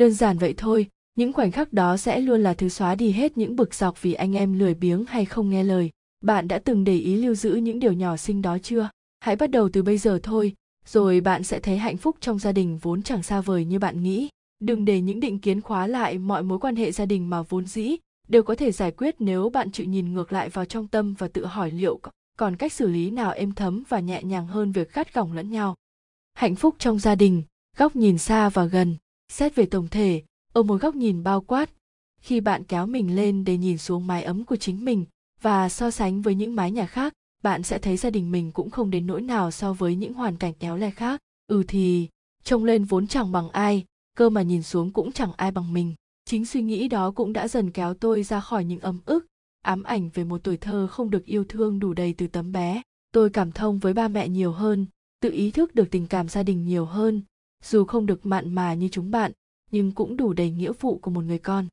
đơn giản vậy thôi, những khoảnh khắc đó sẽ luôn là thứ xóa đi hết những bực dọc vì anh em lười biếng hay không nghe lời. Bạn đã từng để ý lưu giữ những điều nhỏ xinh đó chưa? Hãy bắt đầu từ bây giờ thôi, rồi bạn sẽ thấy hạnh phúc trong gia đình vốn chẳng xa vời như bạn nghĩ. Đừng để những định kiến khóa lại mọi mối quan hệ gia đình mà vốn dĩ đều có thể giải quyết nếu bạn chịu nhìn ngược lại vào trong tâm và tự hỏi liệu còn cách xử lý nào êm thấm và nhẹ nhàng hơn việc gắt gỏng lẫn nhau. Hạnh phúc trong gia đình, góc nhìn xa và gần xét về tổng thể, ở một góc nhìn bao quát, khi bạn kéo mình lên để nhìn xuống mái ấm của chính mình và so sánh với những mái nhà khác, bạn sẽ thấy gia đình mình cũng không đến nỗi nào so với những hoàn cảnh éo le khác. Ừ thì, trông lên vốn chẳng bằng ai, cơ mà nhìn xuống cũng chẳng ai bằng mình. Chính suy nghĩ đó cũng đã dần kéo tôi ra khỏi những ấm ức, ám ảnh về một tuổi thơ không được yêu thương đủ đầy từ tấm bé. Tôi cảm thông với ba mẹ nhiều hơn, tự ý thức được tình cảm gia đình nhiều hơn dù không được mặn mà như chúng bạn, nhưng cũng đủ đầy nghĩa vụ của một người con.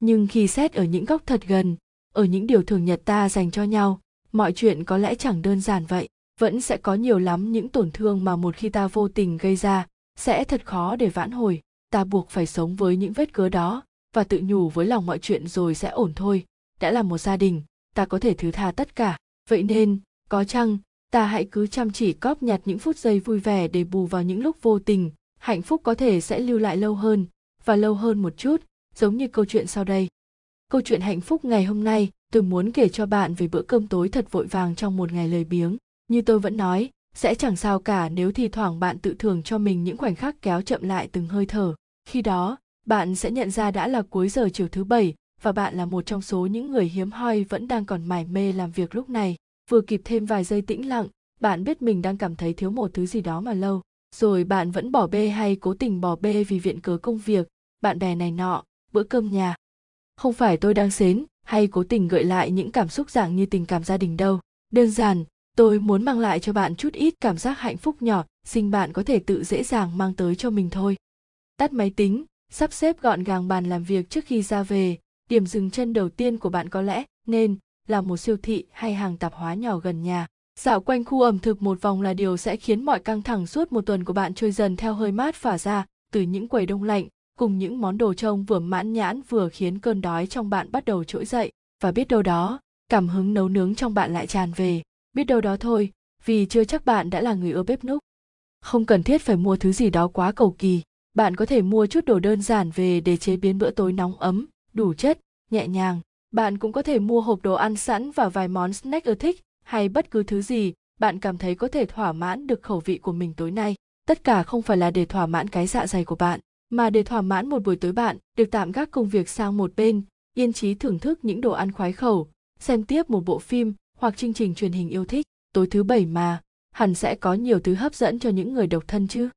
Nhưng khi xét ở những góc thật gần, ở những điều thường nhật ta dành cho nhau, mọi chuyện có lẽ chẳng đơn giản vậy, vẫn sẽ có nhiều lắm những tổn thương mà một khi ta vô tình gây ra, sẽ thật khó để vãn hồi. Ta buộc phải sống với những vết cớ đó, và tự nhủ với lòng mọi chuyện rồi sẽ ổn thôi. Đã là một gia đình, ta có thể thứ tha tất cả. Vậy nên, có chăng, ta hãy cứ chăm chỉ cóp nhặt những phút giây vui vẻ để bù vào những lúc vô tình hạnh phúc có thể sẽ lưu lại lâu hơn và lâu hơn một chút, giống như câu chuyện sau đây. Câu chuyện hạnh phúc ngày hôm nay, tôi muốn kể cho bạn về bữa cơm tối thật vội vàng trong một ngày lời biếng. Như tôi vẫn nói, sẽ chẳng sao cả nếu thì thoảng bạn tự thưởng cho mình những khoảnh khắc kéo chậm lại từng hơi thở. Khi đó, bạn sẽ nhận ra đã là cuối giờ chiều thứ bảy và bạn là một trong số những người hiếm hoi vẫn đang còn mải mê làm việc lúc này. Vừa kịp thêm vài giây tĩnh lặng, bạn biết mình đang cảm thấy thiếu một thứ gì đó mà lâu rồi bạn vẫn bỏ bê hay cố tình bỏ bê vì viện cớ công việc, bạn bè này nọ, bữa cơm nhà. Không phải tôi đang xến hay cố tình gợi lại những cảm xúc dạng như tình cảm gia đình đâu. Đơn giản, tôi muốn mang lại cho bạn chút ít cảm giác hạnh phúc nhỏ sinh bạn có thể tự dễ dàng mang tới cho mình thôi. Tắt máy tính, sắp xếp gọn gàng bàn làm việc trước khi ra về. Điểm dừng chân đầu tiên của bạn có lẽ nên là một siêu thị hay hàng tạp hóa nhỏ gần nhà dạo quanh khu ẩm thực một vòng là điều sẽ khiến mọi căng thẳng suốt một tuần của bạn trôi dần theo hơi mát phả ra, từ những quầy đông lạnh, cùng những món đồ trông vừa mãn nhãn vừa khiến cơn đói trong bạn bắt đầu trỗi dậy. Và biết đâu đó, cảm hứng nấu nướng trong bạn lại tràn về. Biết đâu đó thôi, vì chưa chắc bạn đã là người ưa bếp núc. Không cần thiết phải mua thứ gì đó quá cầu kỳ. Bạn có thể mua chút đồ đơn giản về để chế biến bữa tối nóng ấm, đủ chất, nhẹ nhàng. Bạn cũng có thể mua hộp đồ ăn sẵn và vài món snack ưa thích hay bất cứ thứ gì bạn cảm thấy có thể thỏa mãn được khẩu vị của mình tối nay. Tất cả không phải là để thỏa mãn cái dạ dày của bạn, mà để thỏa mãn một buổi tối bạn được tạm gác công việc sang một bên, yên trí thưởng thức những đồ ăn khoái khẩu, xem tiếp một bộ phim hoặc chương trình truyền hình yêu thích. Tối thứ bảy mà, hẳn sẽ có nhiều thứ hấp dẫn cho những người độc thân chứ.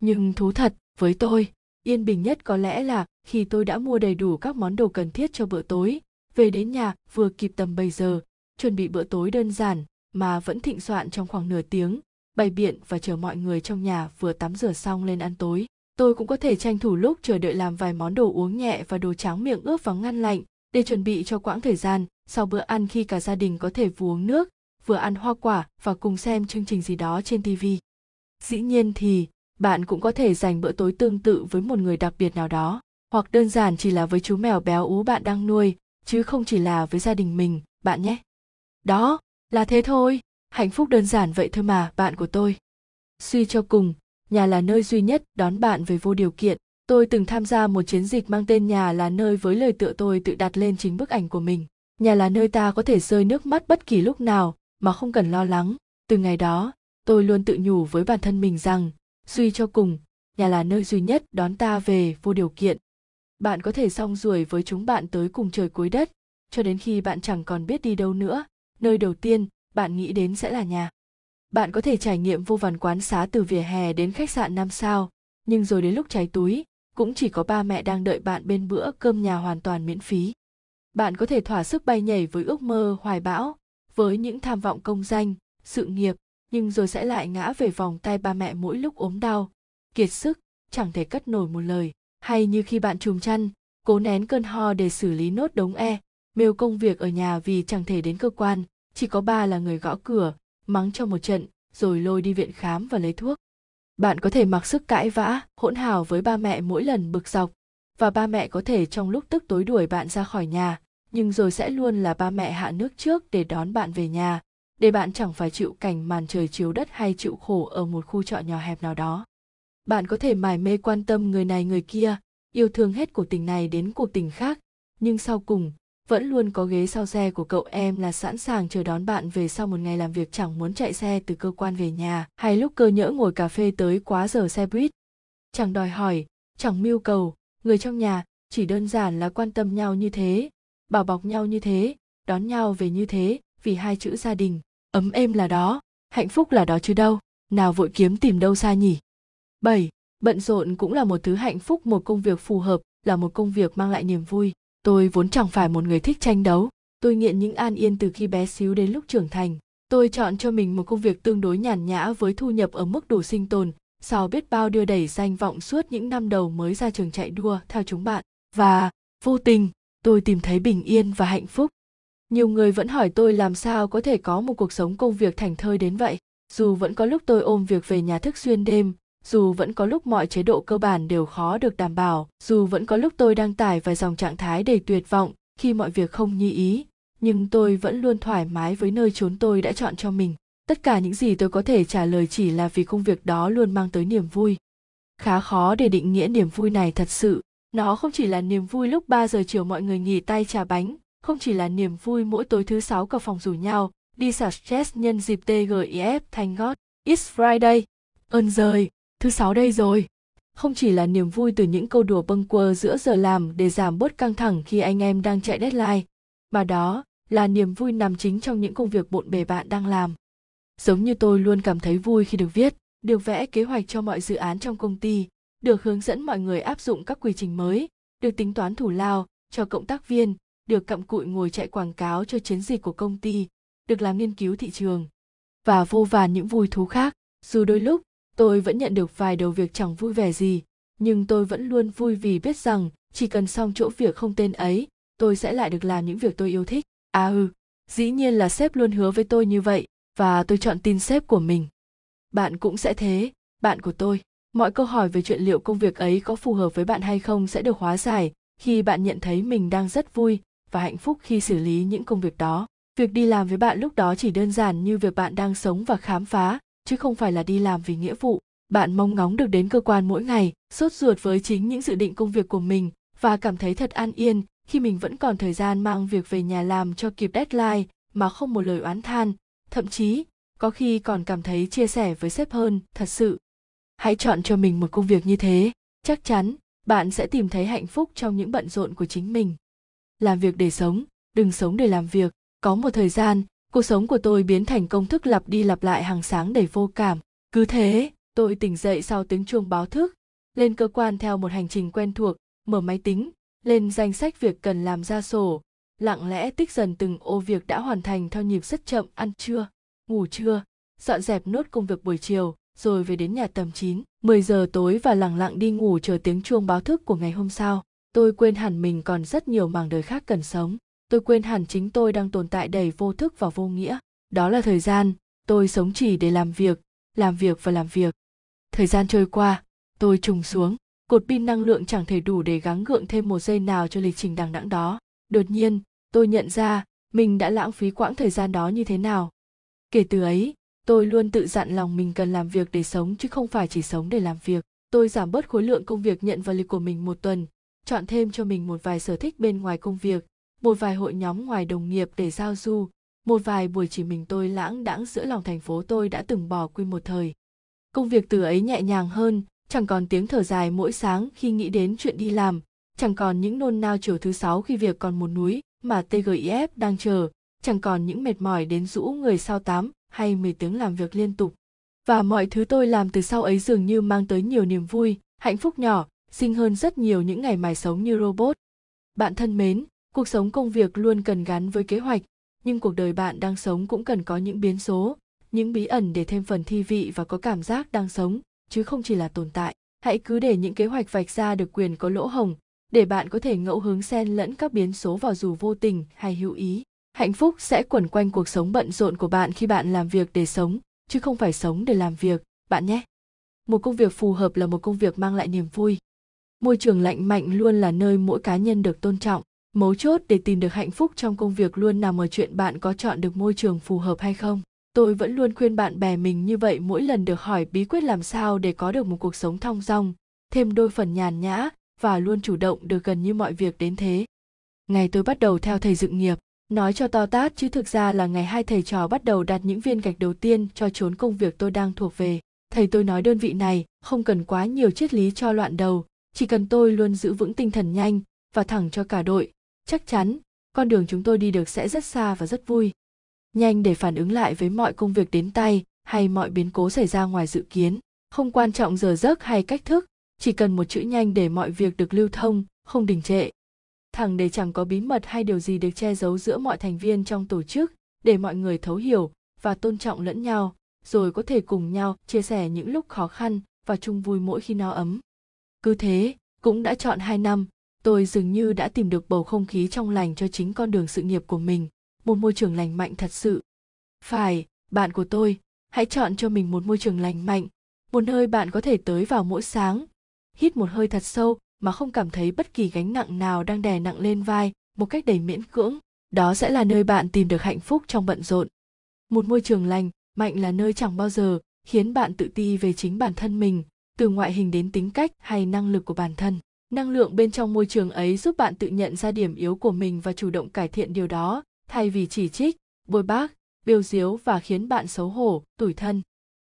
Nhưng thú thật, với tôi, yên bình nhất có lẽ là khi tôi đã mua đầy đủ các món đồ cần thiết cho bữa tối, về đến nhà vừa kịp tầm bây giờ chuẩn bị bữa tối đơn giản mà vẫn thịnh soạn trong khoảng nửa tiếng, bày biện và chờ mọi người trong nhà vừa tắm rửa xong lên ăn tối. Tôi cũng có thể tranh thủ lúc chờ đợi làm vài món đồ uống nhẹ và đồ tráng miệng ướp vào ngăn lạnh để chuẩn bị cho quãng thời gian sau bữa ăn khi cả gia đình có thể vừa uống nước, vừa ăn hoa quả và cùng xem chương trình gì đó trên tv dĩ nhiên thì, bạn cũng có thể dành bữa tối tương tự với một người đặc biệt nào đó, hoặc đơn giản chỉ là với chú mèo béo ú bạn đang nuôi, chứ không chỉ là với gia đình mình, bạn nhé đó, là thế thôi. Hạnh phúc đơn giản vậy thôi mà, bạn của tôi. Suy cho cùng, nhà là nơi duy nhất đón bạn về vô điều kiện. Tôi từng tham gia một chiến dịch mang tên nhà là nơi với lời tựa tôi tự đặt lên chính bức ảnh của mình. Nhà là nơi ta có thể rơi nước mắt bất kỳ lúc nào, mà không cần lo lắng. Từ ngày đó, tôi luôn tự nhủ với bản thân mình rằng, suy cho cùng, nhà là nơi duy nhất đón ta về vô điều kiện. Bạn có thể song ruồi với chúng bạn tới cùng trời cuối đất, cho đến khi bạn chẳng còn biết đi đâu nữa nơi đầu tiên, bạn nghĩ đến sẽ là nhà. Bạn có thể trải nghiệm vô vàn quán xá từ vỉa hè đến khách sạn năm sao, nhưng rồi đến lúc cháy túi, cũng chỉ có ba mẹ đang đợi bạn bên bữa cơm nhà hoàn toàn miễn phí. Bạn có thể thỏa sức bay nhảy với ước mơ hoài bão, với những tham vọng công danh, sự nghiệp, nhưng rồi sẽ lại ngã về vòng tay ba mẹ mỗi lúc ốm đau, kiệt sức, chẳng thể cất nổi một lời. Hay như khi bạn trùm chăn, cố nén cơn ho để xử lý nốt đống e mêu công việc ở nhà vì chẳng thể đến cơ quan, chỉ có ba là người gõ cửa, mắng cho một trận, rồi lôi đi viện khám và lấy thuốc. Bạn có thể mặc sức cãi vã, hỗn hào với ba mẹ mỗi lần bực dọc. Và ba mẹ có thể trong lúc tức tối đuổi bạn ra khỏi nhà, nhưng rồi sẽ luôn là ba mẹ hạ nước trước để đón bạn về nhà, để bạn chẳng phải chịu cảnh màn trời chiếu đất hay chịu khổ ở một khu trọ nhỏ hẹp nào đó. Bạn có thể mải mê quan tâm người này người kia, yêu thương hết cuộc tình này đến cuộc tình khác, nhưng sau cùng vẫn luôn có ghế sau xe của cậu em là sẵn sàng chờ đón bạn về sau một ngày làm việc chẳng muốn chạy xe từ cơ quan về nhà hay lúc cơ nhỡ ngồi cà phê tới quá giờ xe buýt chẳng đòi hỏi chẳng mưu cầu, người trong nhà, chỉ đơn giản là quan tâm nhau như thế, bảo bọc nhau như thế, đón nhau về như thế vì hai chữ gia đình, ấm êm là đó, hạnh phúc là đó chứ đâu, nào vội kiếm tìm đâu xa nhỉ 7. Bận rộn cũng là một thứ hạnh phúc, một công việc phù hợp, là một công việc mang lại niềm vui tôi vốn chẳng phải một người thích tranh đấu. Tôi nghiện những an yên từ khi bé xíu đến lúc trưởng thành. Tôi chọn cho mình một công việc tương đối nhàn nhã với thu nhập ở mức đủ sinh tồn, sau biết bao đưa đẩy danh vọng suốt những năm đầu mới ra trường chạy đua, theo chúng bạn. Và, vô tình, tôi tìm thấy bình yên và hạnh phúc. Nhiều người vẫn hỏi tôi làm sao có thể có một cuộc sống công việc thành thơi đến vậy. Dù vẫn có lúc tôi ôm việc về nhà thức xuyên đêm dù vẫn có lúc mọi chế độ cơ bản đều khó được đảm bảo, dù vẫn có lúc tôi đang tải vài dòng trạng thái đầy tuyệt vọng khi mọi việc không như ý, nhưng tôi vẫn luôn thoải mái với nơi chốn tôi đã chọn cho mình. Tất cả những gì tôi có thể trả lời chỉ là vì công việc đó luôn mang tới niềm vui. Khá khó để định nghĩa niềm vui này thật sự. Nó không chỉ là niềm vui lúc 3 giờ chiều mọi người nghỉ tay trà bánh, không chỉ là niềm vui mỗi tối thứ sáu cả phòng rủ nhau, đi xả stress nhân dịp TGIF thành God, It's Friday. Ơn rời thứ sáu đây rồi. Không chỉ là niềm vui từ những câu đùa bâng quơ giữa giờ làm để giảm bớt căng thẳng khi anh em đang chạy deadline, mà đó là niềm vui nằm chính trong những công việc bộn bề bạn đang làm. Giống như tôi luôn cảm thấy vui khi được viết, được vẽ kế hoạch cho mọi dự án trong công ty, được hướng dẫn mọi người áp dụng các quy trình mới, được tính toán thủ lao cho cộng tác viên, được cặm cụi ngồi chạy quảng cáo cho chiến dịch của công ty, được làm nghiên cứu thị trường, và vô vàn những vui thú khác. Dù đôi lúc tôi vẫn nhận được vài đầu việc chẳng vui vẻ gì, nhưng tôi vẫn luôn vui vì biết rằng chỉ cần xong chỗ việc không tên ấy, tôi sẽ lại được làm những việc tôi yêu thích. À ừ dĩ nhiên là sếp luôn hứa với tôi như vậy, và tôi chọn tin sếp của mình. Bạn cũng sẽ thế, bạn của tôi. Mọi câu hỏi về chuyện liệu công việc ấy có phù hợp với bạn hay không sẽ được hóa giải khi bạn nhận thấy mình đang rất vui và hạnh phúc khi xử lý những công việc đó. Việc đi làm với bạn lúc đó chỉ đơn giản như việc bạn đang sống và khám phá chứ không phải là đi làm vì nghĩa vụ. Bạn mong ngóng được đến cơ quan mỗi ngày, sốt ruột với chính những dự định công việc của mình, và cảm thấy thật an yên khi mình vẫn còn thời gian mang việc về nhà làm cho kịp deadline mà không một lời oán than. Thậm chí, có khi còn cảm thấy chia sẻ với sếp hơn, thật sự. Hãy chọn cho mình một công việc như thế, chắc chắn bạn sẽ tìm thấy hạnh phúc trong những bận rộn của chính mình. Làm việc để sống, đừng sống để làm việc. Có một thời gian cuộc sống của tôi biến thành công thức lặp đi lặp lại hàng sáng đầy vô cảm cứ thế tôi tỉnh dậy sau tiếng chuông báo thức lên cơ quan theo một hành trình quen thuộc mở máy tính lên danh sách việc cần làm ra sổ lặng lẽ tích dần từng ô việc đã hoàn thành theo nhịp rất chậm ăn trưa ngủ trưa dọn dẹp nốt công việc buổi chiều rồi về đến nhà tầm 9, 10 giờ tối và lặng lặng đi ngủ chờ tiếng chuông báo thức của ngày hôm sau. Tôi quên hẳn mình còn rất nhiều mảng đời khác cần sống. Tôi quên hẳn chính tôi đang tồn tại đầy vô thức và vô nghĩa. Đó là thời gian, tôi sống chỉ để làm việc, làm việc và làm việc. Thời gian trôi qua, tôi trùng xuống. Cột pin năng lượng chẳng thể đủ để gắng gượng thêm một giây nào cho lịch trình đằng đẵng đó. Đột nhiên, tôi nhận ra mình đã lãng phí quãng thời gian đó như thế nào. Kể từ ấy, tôi luôn tự dặn lòng mình cần làm việc để sống chứ không phải chỉ sống để làm việc tôi giảm bớt khối lượng công việc nhận vào lịch của mình một tuần chọn thêm cho mình một vài sở thích bên ngoài công việc một vài hội nhóm ngoài đồng nghiệp để giao du một vài buổi chỉ mình tôi lãng đãng giữa lòng thành phố tôi đã từng bỏ quên một thời công việc từ ấy nhẹ nhàng hơn chẳng còn tiếng thở dài mỗi sáng khi nghĩ đến chuyện đi làm chẳng còn những nôn nao chiều thứ sáu khi việc còn một núi mà tgif đang chờ chẳng còn những mệt mỏi đến rũ người sau 8 hay 10 tiếng làm việc liên tục. Và mọi thứ tôi làm từ sau ấy dường như mang tới nhiều niềm vui, hạnh phúc nhỏ, xinh hơn rất nhiều những ngày mài sống như robot. Bạn thân mến, cuộc sống công việc luôn cần gắn với kế hoạch, nhưng cuộc đời bạn đang sống cũng cần có những biến số, những bí ẩn để thêm phần thi vị và có cảm giác đang sống, chứ không chỉ là tồn tại. Hãy cứ để những kế hoạch vạch ra được quyền có lỗ hồng, để bạn có thể ngẫu hứng xen lẫn các biến số vào dù vô tình hay hữu ý. Hạnh phúc sẽ quẩn quanh cuộc sống bận rộn của bạn khi bạn làm việc để sống chứ không phải sống để làm việc. Bạn nhé! Một công việc phù hợp là một công việc mang lại niềm vui. Môi trường lạnh mạnh luôn là nơi mỗi cá nhân được tôn trọng mấu chốt để tìm được hạnh phúc trong công việc luôn nằm ở chuyện bạn có chọn được môi trường phù hợp hay không. Tôi vẫn luôn khuyên bạn bè mình như vậy mỗi lần được hỏi bí quyết làm sao để có được một cuộc sống thong dong, thêm đôi phần nhàn nhã và luôn chủ động được gần như mọi việc đến thế. Ngày tôi bắt đầu theo thầy dựng nghiệp, nói cho to tát chứ thực ra là ngày hai thầy trò bắt đầu đặt những viên gạch đầu tiên cho chốn công việc tôi đang thuộc về. Thầy tôi nói đơn vị này không cần quá nhiều triết lý cho loạn đầu, chỉ cần tôi luôn giữ vững tinh thần nhanh và thẳng cho cả đội chắc chắn, con đường chúng tôi đi được sẽ rất xa và rất vui. Nhanh để phản ứng lại với mọi công việc đến tay hay mọi biến cố xảy ra ngoài dự kiến, không quan trọng giờ giấc hay cách thức, chỉ cần một chữ nhanh để mọi việc được lưu thông, không đình trệ. Thẳng để chẳng có bí mật hay điều gì được che giấu giữa mọi thành viên trong tổ chức, để mọi người thấu hiểu và tôn trọng lẫn nhau, rồi có thể cùng nhau chia sẻ những lúc khó khăn và chung vui mỗi khi no ấm. Cứ thế, cũng đã chọn hai năm tôi dường như đã tìm được bầu không khí trong lành cho chính con đường sự nghiệp của mình, một môi trường lành mạnh thật sự. Phải, bạn của tôi, hãy chọn cho mình một môi trường lành mạnh, một nơi bạn có thể tới vào mỗi sáng. Hít một hơi thật sâu mà không cảm thấy bất kỳ gánh nặng nào đang đè nặng lên vai, một cách đầy miễn cưỡng. Đó sẽ là nơi bạn tìm được hạnh phúc trong bận rộn. Một môi trường lành, mạnh là nơi chẳng bao giờ khiến bạn tự ti về chính bản thân mình, từ ngoại hình đến tính cách hay năng lực của bản thân năng lượng bên trong môi trường ấy giúp bạn tự nhận ra điểm yếu của mình và chủ động cải thiện điều đó, thay vì chỉ trích, bôi bác biêu diếu và khiến bạn xấu hổ, tủi thân.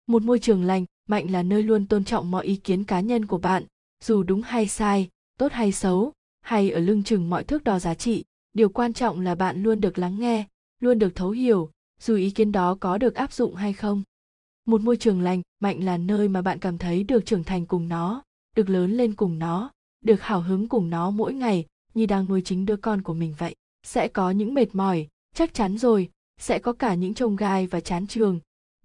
Một môi trường lành, mạnh là nơi luôn tôn trọng mọi ý kiến cá nhân của bạn. Dù đúng hay sai, tốt hay xấu, hay ở lưng chừng mọi thước đo giá trị, điều quan trọng là bạn luôn được lắng nghe, luôn được thấu hiểu, dù ý kiến đó có được áp dụng hay không. Một môi trường lành, mạnh là nơi mà bạn cảm thấy được trưởng thành cùng nó, được lớn lên cùng nó được hào hứng cùng nó mỗi ngày như đang nuôi chính đứa con của mình vậy. Sẽ có những mệt mỏi, chắc chắn rồi, sẽ có cả những trông gai và chán trường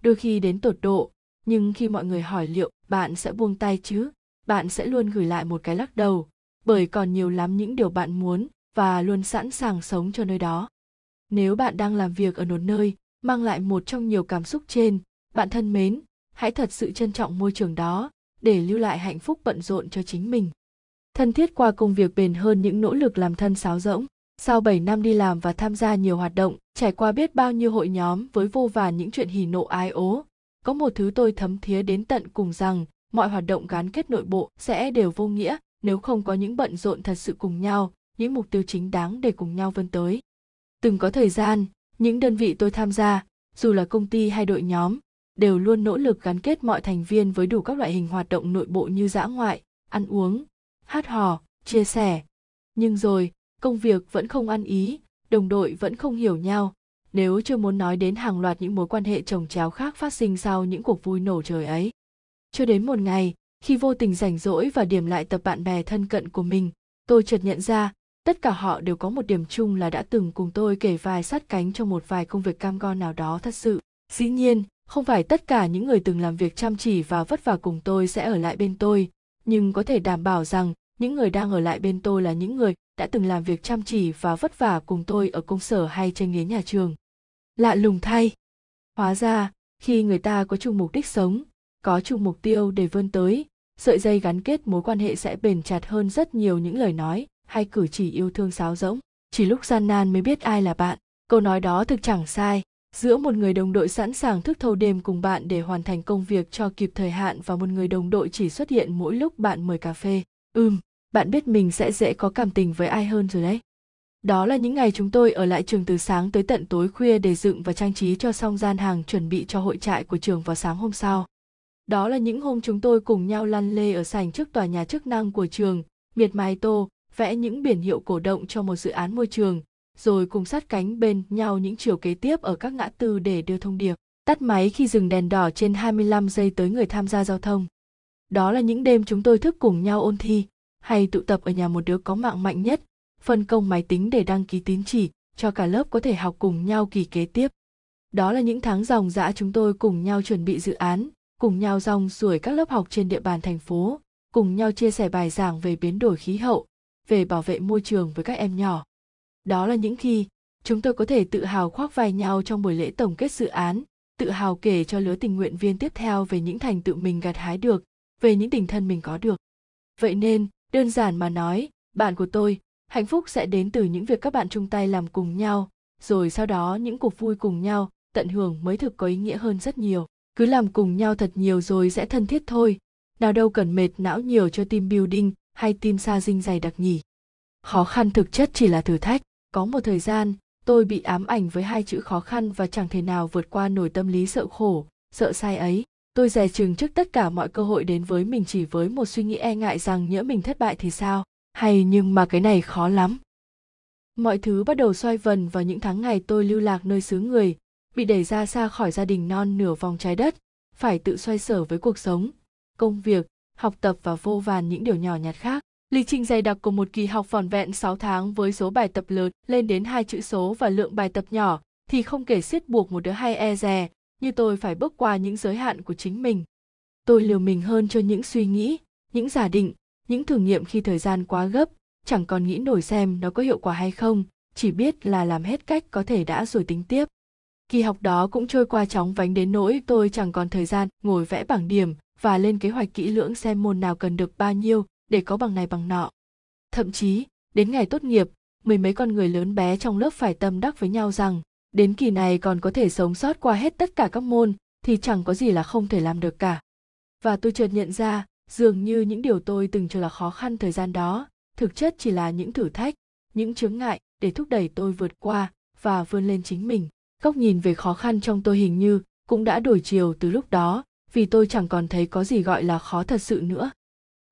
đôi khi đến tột độ, nhưng khi mọi người hỏi liệu bạn sẽ buông tay chứ, bạn sẽ luôn gửi lại một cái lắc đầu, bởi còn nhiều lắm những điều bạn muốn và luôn sẵn sàng sống cho nơi đó. Nếu bạn đang làm việc ở một nơi mang lại một trong nhiều cảm xúc trên, bạn thân mến, hãy thật sự trân trọng môi trường đó để lưu lại hạnh phúc bận rộn cho chính mình thân thiết qua công việc bền hơn những nỗ lực làm thân sáo rỗng sau 7 năm đi làm và tham gia nhiều hoạt động, trải qua biết bao nhiêu hội nhóm với vô vàn những chuyện hỉ nộ ái ố, có một thứ tôi thấm thía đến tận cùng rằng mọi hoạt động gắn kết nội bộ sẽ đều vô nghĩa nếu không có những bận rộn thật sự cùng nhau, những mục tiêu chính đáng để cùng nhau vươn tới. Từng có thời gian, những đơn vị tôi tham gia, dù là công ty hay đội nhóm, đều luôn nỗ lực gắn kết mọi thành viên với đủ các loại hình hoạt động nội bộ như dã ngoại, ăn uống, hát hò, chia sẻ. Nhưng rồi, công việc vẫn không ăn ý, đồng đội vẫn không hiểu nhau, nếu chưa muốn nói đến hàng loạt những mối quan hệ chồng chéo khác phát sinh sau những cuộc vui nổ trời ấy. Cho đến một ngày, khi vô tình rảnh rỗi và điểm lại tập bạn bè thân cận của mình, tôi chợt nhận ra, tất cả họ đều có một điểm chung là đã từng cùng tôi kể vài sát cánh trong một vài công việc cam go nào đó thật sự. Dĩ nhiên, không phải tất cả những người từng làm việc chăm chỉ và vất vả cùng tôi sẽ ở lại bên tôi, nhưng có thể đảm bảo rằng những người đang ở lại bên tôi là những người đã từng làm việc chăm chỉ và vất vả cùng tôi ở công sở hay trên ghế nhà trường. Lạ lùng thay. Hóa ra, khi người ta có chung mục đích sống, có chung mục tiêu để vươn tới, sợi dây gắn kết mối quan hệ sẽ bền chặt hơn rất nhiều những lời nói hay cử chỉ yêu thương sáo rỗng. Chỉ lúc gian nan mới biết ai là bạn. Câu nói đó thực chẳng sai. Giữa một người đồng đội sẵn sàng thức thâu đêm cùng bạn để hoàn thành công việc cho kịp thời hạn và một người đồng đội chỉ xuất hiện mỗi lúc bạn mời cà phê. Ừm, bạn biết mình sẽ dễ có cảm tình với ai hơn rồi đấy đó là những ngày chúng tôi ở lại trường từ sáng tới tận tối khuya để dựng và trang trí cho xong gian hàng chuẩn bị cho hội trại của trường vào sáng hôm sau đó là những hôm chúng tôi cùng nhau lăn lê ở sảnh trước tòa nhà chức năng của trường miệt mài tô vẽ những biển hiệu cổ động cho một dự án môi trường rồi cùng sát cánh bên nhau những chiều kế tiếp ở các ngã tư để đưa thông điệp tắt máy khi dừng đèn đỏ trên 25 giây tới người tham gia giao thông. Đó là những đêm chúng tôi thức cùng nhau ôn thi, hay tụ tập ở nhà một đứa có mạng mạnh nhất, phân công máy tính để đăng ký tín chỉ cho cả lớp có thể học cùng nhau kỳ kế tiếp. Đó là những tháng dòng dã chúng tôi cùng nhau chuẩn bị dự án, cùng nhau rong ruổi các lớp học trên địa bàn thành phố, cùng nhau chia sẻ bài giảng về biến đổi khí hậu, về bảo vệ môi trường với các em nhỏ. Đó là những khi chúng tôi có thể tự hào khoác vai nhau trong buổi lễ tổng kết dự án, tự hào kể cho lứa tình nguyện viên tiếp theo về những thành tựu mình gặt hái được, về những tình thân mình có được. Vậy nên, đơn giản mà nói bạn của tôi hạnh phúc sẽ đến từ những việc các bạn chung tay làm cùng nhau rồi sau đó những cuộc vui cùng nhau tận hưởng mới thực có ý nghĩa hơn rất nhiều. Cứ làm cùng nhau thật nhiều rồi sẽ thân thiết thôi nào đâu cần mệt não nhiều cho team building hay team sa dinh dày đặc nhỉ. Khó khăn thực chất chỉ là thử thách có một thời gian, tôi bị ám ảnh với hai chữ khó khăn và chẳng thể nào vượt qua nổi tâm lý sợ khổ, sợ sai ấy. Tôi dè chừng trước tất cả mọi cơ hội đến với mình chỉ với một suy nghĩ e ngại rằng nhỡ mình thất bại thì sao? Hay nhưng mà cái này khó lắm. Mọi thứ bắt đầu xoay vần vào những tháng ngày tôi lưu lạc nơi xứ người, bị đẩy ra xa khỏi gia đình non nửa vòng trái đất, phải tự xoay sở với cuộc sống, công việc, học tập và vô vàn những điều nhỏ nhặt khác. Lịch trình dày đặc của một kỳ học vỏn vẹn 6 tháng với số bài tập lớn lên đến hai chữ số và lượng bài tập nhỏ thì không kể siết buộc một đứa hay e dè, như tôi phải bước qua những giới hạn của chính mình. Tôi liều mình hơn cho những suy nghĩ, những giả định, những thử nghiệm khi thời gian quá gấp, chẳng còn nghĩ nổi xem nó có hiệu quả hay không, chỉ biết là làm hết cách có thể đã rồi tính tiếp. Kỳ học đó cũng trôi qua chóng vánh đến nỗi tôi chẳng còn thời gian ngồi vẽ bảng điểm và lên kế hoạch kỹ lưỡng xem môn nào cần được bao nhiêu để có bằng này bằng nọ. Thậm chí, đến ngày tốt nghiệp, mười mấy con người lớn bé trong lớp phải tâm đắc với nhau rằng đến kỳ này còn có thể sống sót qua hết tất cả các môn thì chẳng có gì là không thể làm được cả. Và tôi chợt nhận ra, dường như những điều tôi từng cho là khó khăn thời gian đó, thực chất chỉ là những thử thách, những chướng ngại để thúc đẩy tôi vượt qua và vươn lên chính mình. Góc nhìn về khó khăn trong tôi hình như cũng đã đổi chiều từ lúc đó, vì tôi chẳng còn thấy có gì gọi là khó thật sự nữa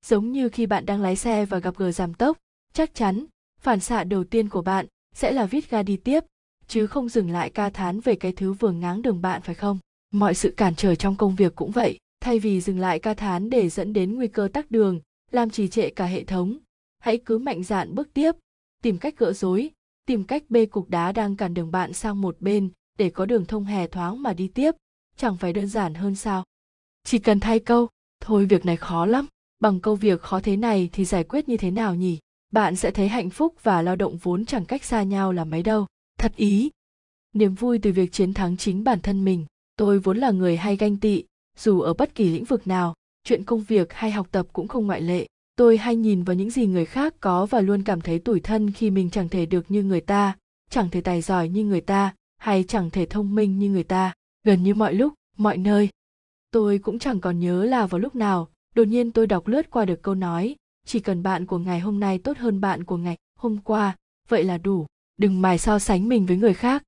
giống như khi bạn đang lái xe và gặp gờ giảm tốc, chắc chắn, phản xạ đầu tiên của bạn sẽ là vít ga đi tiếp, chứ không dừng lại ca thán về cái thứ vừa ngáng đường bạn, phải không? Mọi sự cản trở trong công việc cũng vậy, thay vì dừng lại ca thán để dẫn đến nguy cơ tắc đường, làm trì trệ cả hệ thống, hãy cứ mạnh dạn bước tiếp, tìm cách gỡ rối, tìm cách bê cục đá đang cản đường bạn sang một bên để có đường thông hè thoáng mà đi tiếp, chẳng phải đơn giản hơn sao? Chỉ cần thay câu, thôi việc này khó lắm bằng câu việc khó thế này thì giải quyết như thế nào nhỉ? Bạn sẽ thấy hạnh phúc và lao động vốn chẳng cách xa nhau là mấy đâu. Thật ý. Niềm vui từ việc chiến thắng chính bản thân mình. Tôi vốn là người hay ganh tị, dù ở bất kỳ lĩnh vực nào, chuyện công việc hay học tập cũng không ngoại lệ. Tôi hay nhìn vào những gì người khác có và luôn cảm thấy tủi thân khi mình chẳng thể được như người ta, chẳng thể tài giỏi như người ta, hay chẳng thể thông minh như người ta. Gần như mọi lúc, mọi nơi, tôi cũng chẳng còn nhớ là vào lúc nào đột nhiên tôi đọc lướt qua được câu nói, chỉ cần bạn của ngày hôm nay tốt hơn bạn của ngày hôm qua, vậy là đủ, đừng mài so sánh mình với người khác.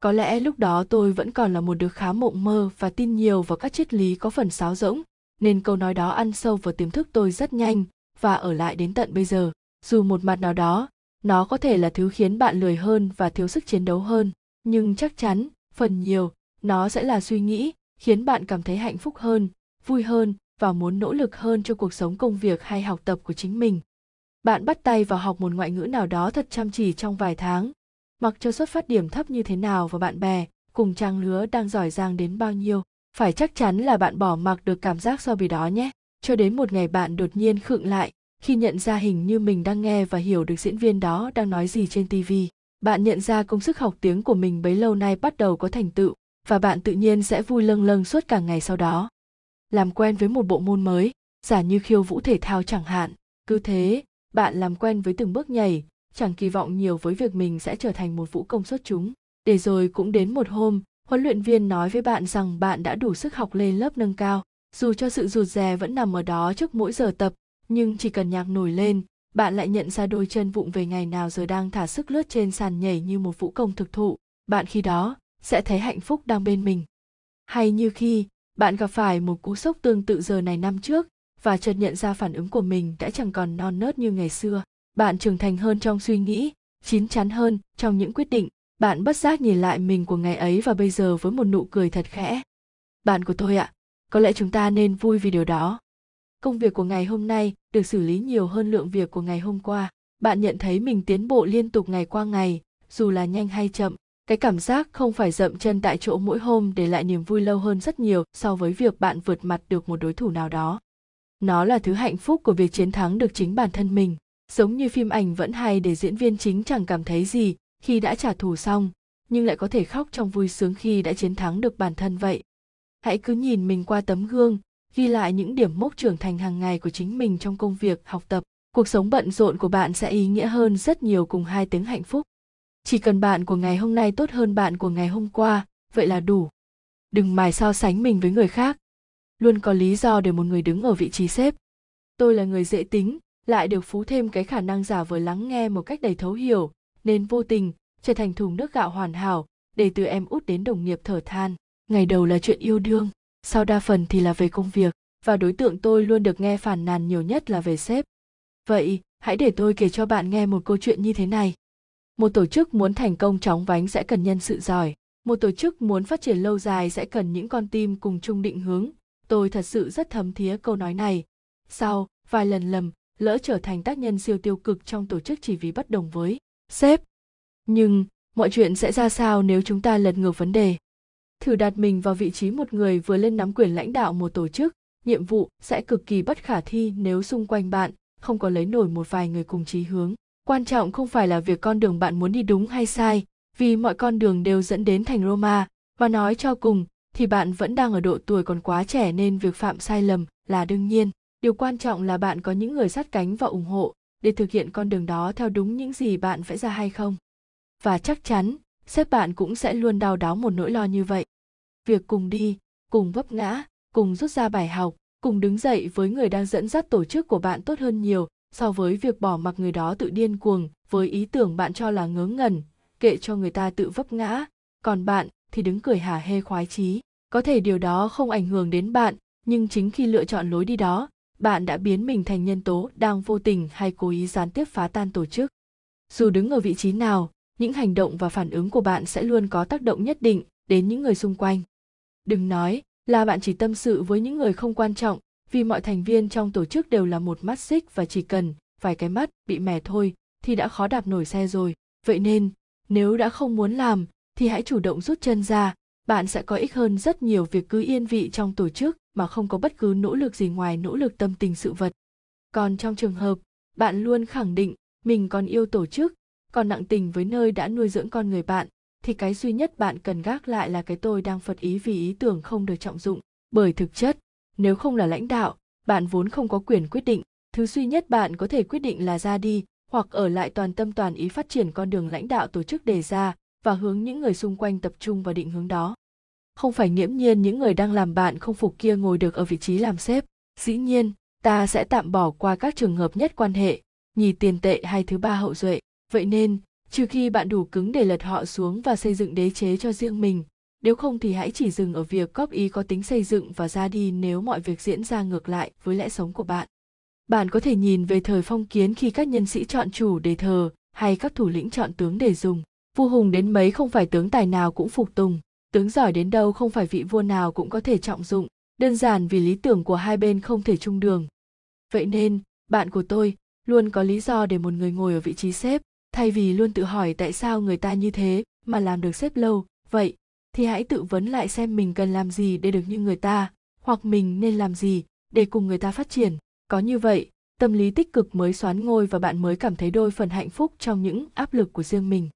Có lẽ lúc đó tôi vẫn còn là một đứa khá mộng mơ và tin nhiều vào các triết lý có phần sáo rỗng, nên câu nói đó ăn sâu vào tiềm thức tôi rất nhanh và ở lại đến tận bây giờ. Dù một mặt nào đó, nó có thể là thứ khiến bạn lười hơn và thiếu sức chiến đấu hơn, nhưng chắc chắn, phần nhiều, nó sẽ là suy nghĩ khiến bạn cảm thấy hạnh phúc hơn, vui hơn và muốn nỗ lực hơn cho cuộc sống công việc hay học tập của chính mình. Bạn bắt tay vào học một ngoại ngữ nào đó thật chăm chỉ trong vài tháng. Mặc cho xuất phát điểm thấp như thế nào và bạn bè, cùng trang lứa đang giỏi giang đến bao nhiêu, phải chắc chắn là bạn bỏ mặc được cảm giác so bì đó nhé. Cho đến một ngày bạn đột nhiên khựng lại, khi nhận ra hình như mình đang nghe và hiểu được diễn viên đó đang nói gì trên tv bạn nhận ra công sức học tiếng của mình bấy lâu nay bắt đầu có thành tựu, và bạn tự nhiên sẽ vui lâng lâng suốt cả ngày sau đó làm quen với một bộ môn mới, giả như khiêu vũ thể thao chẳng hạn. Cứ thế, bạn làm quen với từng bước nhảy, chẳng kỳ vọng nhiều với việc mình sẽ trở thành một vũ công xuất chúng. Để rồi cũng đến một hôm, huấn luyện viên nói với bạn rằng bạn đã đủ sức học lên lớp nâng cao. Dù cho sự rụt rè vẫn nằm ở đó trước mỗi giờ tập, nhưng chỉ cần nhạc nổi lên, bạn lại nhận ra đôi chân vụng về ngày nào giờ đang thả sức lướt trên sàn nhảy như một vũ công thực thụ. Bạn khi đó sẽ thấy hạnh phúc đang bên mình. Hay như khi bạn gặp phải một cú sốc tương tự giờ này năm trước và chợt nhận ra phản ứng của mình đã chẳng còn non nớt như ngày xưa. Bạn trưởng thành hơn trong suy nghĩ, chín chắn hơn trong những quyết định. Bạn bất giác nhìn lại mình của ngày ấy và bây giờ với một nụ cười thật khẽ. Bạn của tôi ạ, có lẽ chúng ta nên vui vì điều đó. Công việc của ngày hôm nay được xử lý nhiều hơn lượng việc của ngày hôm qua. Bạn nhận thấy mình tiến bộ liên tục ngày qua ngày, dù là nhanh hay chậm cái cảm giác không phải dậm chân tại chỗ mỗi hôm để lại niềm vui lâu hơn rất nhiều so với việc bạn vượt mặt được một đối thủ nào đó. Nó là thứ hạnh phúc của việc chiến thắng được chính bản thân mình. Giống như phim ảnh vẫn hay để diễn viên chính chẳng cảm thấy gì khi đã trả thù xong, nhưng lại có thể khóc trong vui sướng khi đã chiến thắng được bản thân vậy. Hãy cứ nhìn mình qua tấm gương, ghi lại những điểm mốc trưởng thành hàng ngày của chính mình trong công việc, học tập. Cuộc sống bận rộn của bạn sẽ ý nghĩa hơn rất nhiều cùng hai tiếng hạnh phúc chỉ cần bạn của ngày hôm nay tốt hơn bạn của ngày hôm qua, vậy là đủ. Đừng mài so sánh mình với người khác. Luôn có lý do để một người đứng ở vị trí sếp tôi là người dễ tính, lại được phú thêm cái khả năng giả vờ lắng nghe một cách đầy thấu hiểu, nên vô tình, trở thành thùng nước gạo hoàn hảo, để từ em út đến đồng nghiệp thở than. Ngày đầu là chuyện yêu đương, sau đa phần thì là về công việc, và đối tượng tôi luôn được nghe phản nàn nhiều nhất là về sếp. Vậy, hãy để tôi kể cho bạn nghe một câu chuyện như thế này một tổ chức muốn thành công chóng vánh sẽ cần nhân sự giỏi. Một tổ chức muốn phát triển lâu dài sẽ cần những con tim cùng chung định hướng. Tôi thật sự rất thấm thía câu nói này. Sau vài lần lầm, lỡ trở thành tác nhân siêu tiêu cực trong tổ chức chỉ vì bất đồng với sếp. Nhưng, mọi chuyện sẽ ra sao nếu chúng ta lật ngược vấn đề? Thử đặt mình vào vị trí một người vừa lên nắm quyền lãnh đạo một tổ chức, nhiệm vụ sẽ cực kỳ bất khả thi nếu xung quanh bạn không có lấy nổi một vài người cùng chí hướng quan trọng không phải là việc con đường bạn muốn đi đúng hay sai, vì mọi con đường đều dẫn đến thành roma. Và nói cho cùng, thì bạn vẫn đang ở độ tuổi còn quá trẻ nên việc phạm sai lầm là đương nhiên. Điều quan trọng là bạn có những người sát cánh và ủng hộ để thực hiện con đường đó theo đúng những gì bạn vẽ ra hay không. Và chắc chắn, sếp bạn cũng sẽ luôn đau đáu một nỗi lo như vậy. Việc cùng đi, cùng vấp ngã, cùng rút ra bài học, cùng đứng dậy với người đang dẫn dắt tổ chức của bạn tốt hơn nhiều so với việc bỏ mặc người đó tự điên cuồng với ý tưởng bạn cho là ngớ ngẩn, kệ cho người ta tự vấp ngã, còn bạn thì đứng cười hả hê khoái chí. Có thể điều đó không ảnh hưởng đến bạn, nhưng chính khi lựa chọn lối đi đó, bạn đã biến mình thành nhân tố đang vô tình hay cố ý gián tiếp phá tan tổ chức. Dù đứng ở vị trí nào, những hành động và phản ứng của bạn sẽ luôn có tác động nhất định đến những người xung quanh. Đừng nói là bạn chỉ tâm sự với những người không quan trọng vì mọi thành viên trong tổ chức đều là một mắt xích và chỉ cần vài cái mắt bị mẻ thôi thì đã khó đạp nổi xe rồi. Vậy nên, nếu đã không muốn làm, thì hãy chủ động rút chân ra. Bạn sẽ có ích hơn rất nhiều việc cứ yên vị trong tổ chức mà không có bất cứ nỗ lực gì ngoài nỗ lực tâm tình sự vật. Còn trong trường hợp, bạn luôn khẳng định mình còn yêu tổ chức, còn nặng tình với nơi đã nuôi dưỡng con người bạn, thì cái duy nhất bạn cần gác lại là cái tôi đang phật ý vì ý tưởng không được trọng dụng. Bởi thực chất nếu không là lãnh đạo, bạn vốn không có quyền quyết định. Thứ duy nhất bạn có thể quyết định là ra đi, hoặc ở lại toàn tâm toàn ý phát triển con đường lãnh đạo tổ chức đề ra và hướng những người xung quanh tập trung vào định hướng đó. Không phải nghiễm nhiên những người đang làm bạn không phục kia ngồi được ở vị trí làm sếp. Dĩ nhiên, ta sẽ tạm bỏ qua các trường hợp nhất quan hệ, nhì tiền tệ hay thứ ba hậu duệ. Vậy nên, trừ khi bạn đủ cứng để lật họ xuống và xây dựng đế chế cho riêng mình nếu không thì hãy chỉ dừng ở việc góp ý có tính xây dựng và ra đi nếu mọi việc diễn ra ngược lại với lẽ sống của bạn. Bạn có thể nhìn về thời phong kiến khi các nhân sĩ chọn chủ để thờ hay các thủ lĩnh chọn tướng để dùng. Vua hùng đến mấy không phải tướng tài nào cũng phục tùng, tướng giỏi đến đâu không phải vị vua nào cũng có thể trọng dụng. Đơn giản vì lý tưởng của hai bên không thể chung đường. Vậy nên, bạn của tôi luôn có lý do để một người ngồi ở vị trí sếp thay vì luôn tự hỏi tại sao người ta như thế mà làm được sếp lâu. Vậy thì hãy tự vấn lại xem mình cần làm gì để được như người ta hoặc mình nên làm gì để cùng người ta phát triển có như vậy tâm lý tích cực mới xoán ngôi và bạn mới cảm thấy đôi phần hạnh phúc trong những áp lực của riêng mình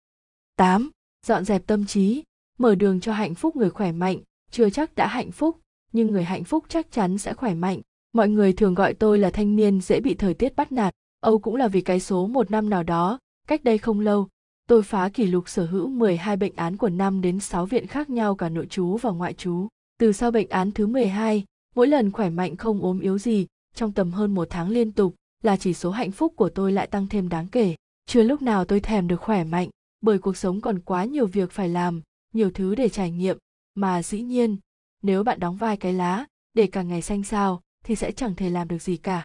8. Dọn dẹp tâm trí, mở đường cho hạnh phúc người khỏe mạnh, chưa chắc đã hạnh phúc, nhưng người hạnh phúc chắc chắn sẽ khỏe mạnh. Mọi người thường gọi tôi là thanh niên dễ bị thời tiết bắt nạt, Âu cũng là vì cái số một năm nào đó, cách đây không lâu, tôi phá kỷ lục sở hữu 12 bệnh án của năm đến 6 viện khác nhau cả nội trú và ngoại trú. Từ sau bệnh án thứ 12, mỗi lần khỏe mạnh không ốm yếu gì, trong tầm hơn một tháng liên tục, là chỉ số hạnh phúc của tôi lại tăng thêm đáng kể. Chưa lúc nào tôi thèm được khỏe mạnh, bởi cuộc sống còn quá nhiều việc phải làm, nhiều thứ để trải nghiệm, mà dĩ nhiên, nếu bạn đóng vai cái lá, để cả ngày xanh sao, thì sẽ chẳng thể làm được gì cả.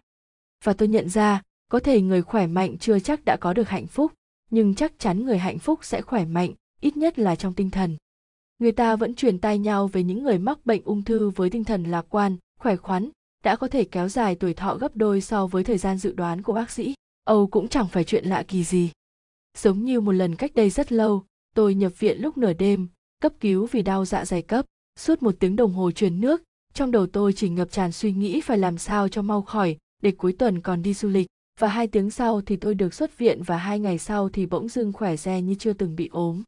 Và tôi nhận ra, có thể người khỏe mạnh chưa chắc đã có được hạnh phúc, nhưng chắc chắn người hạnh phúc sẽ khỏe mạnh, ít nhất là trong tinh thần. Người ta vẫn truyền tai nhau về những người mắc bệnh ung thư với tinh thần lạc quan, khỏe khoắn, đã có thể kéo dài tuổi thọ gấp đôi so với thời gian dự đoán của bác sĩ. Âu cũng chẳng phải chuyện lạ kỳ gì. Giống như một lần cách đây rất lâu, tôi nhập viện lúc nửa đêm, cấp cứu vì đau dạ dày cấp. Suốt một tiếng đồng hồ truyền nước, trong đầu tôi chỉ ngập tràn suy nghĩ phải làm sao cho mau khỏi, để cuối tuần còn đi du lịch. Và hai tiếng sau thì tôi được xuất viện và hai ngày sau thì bỗng dưng khỏe re như chưa từng bị ốm.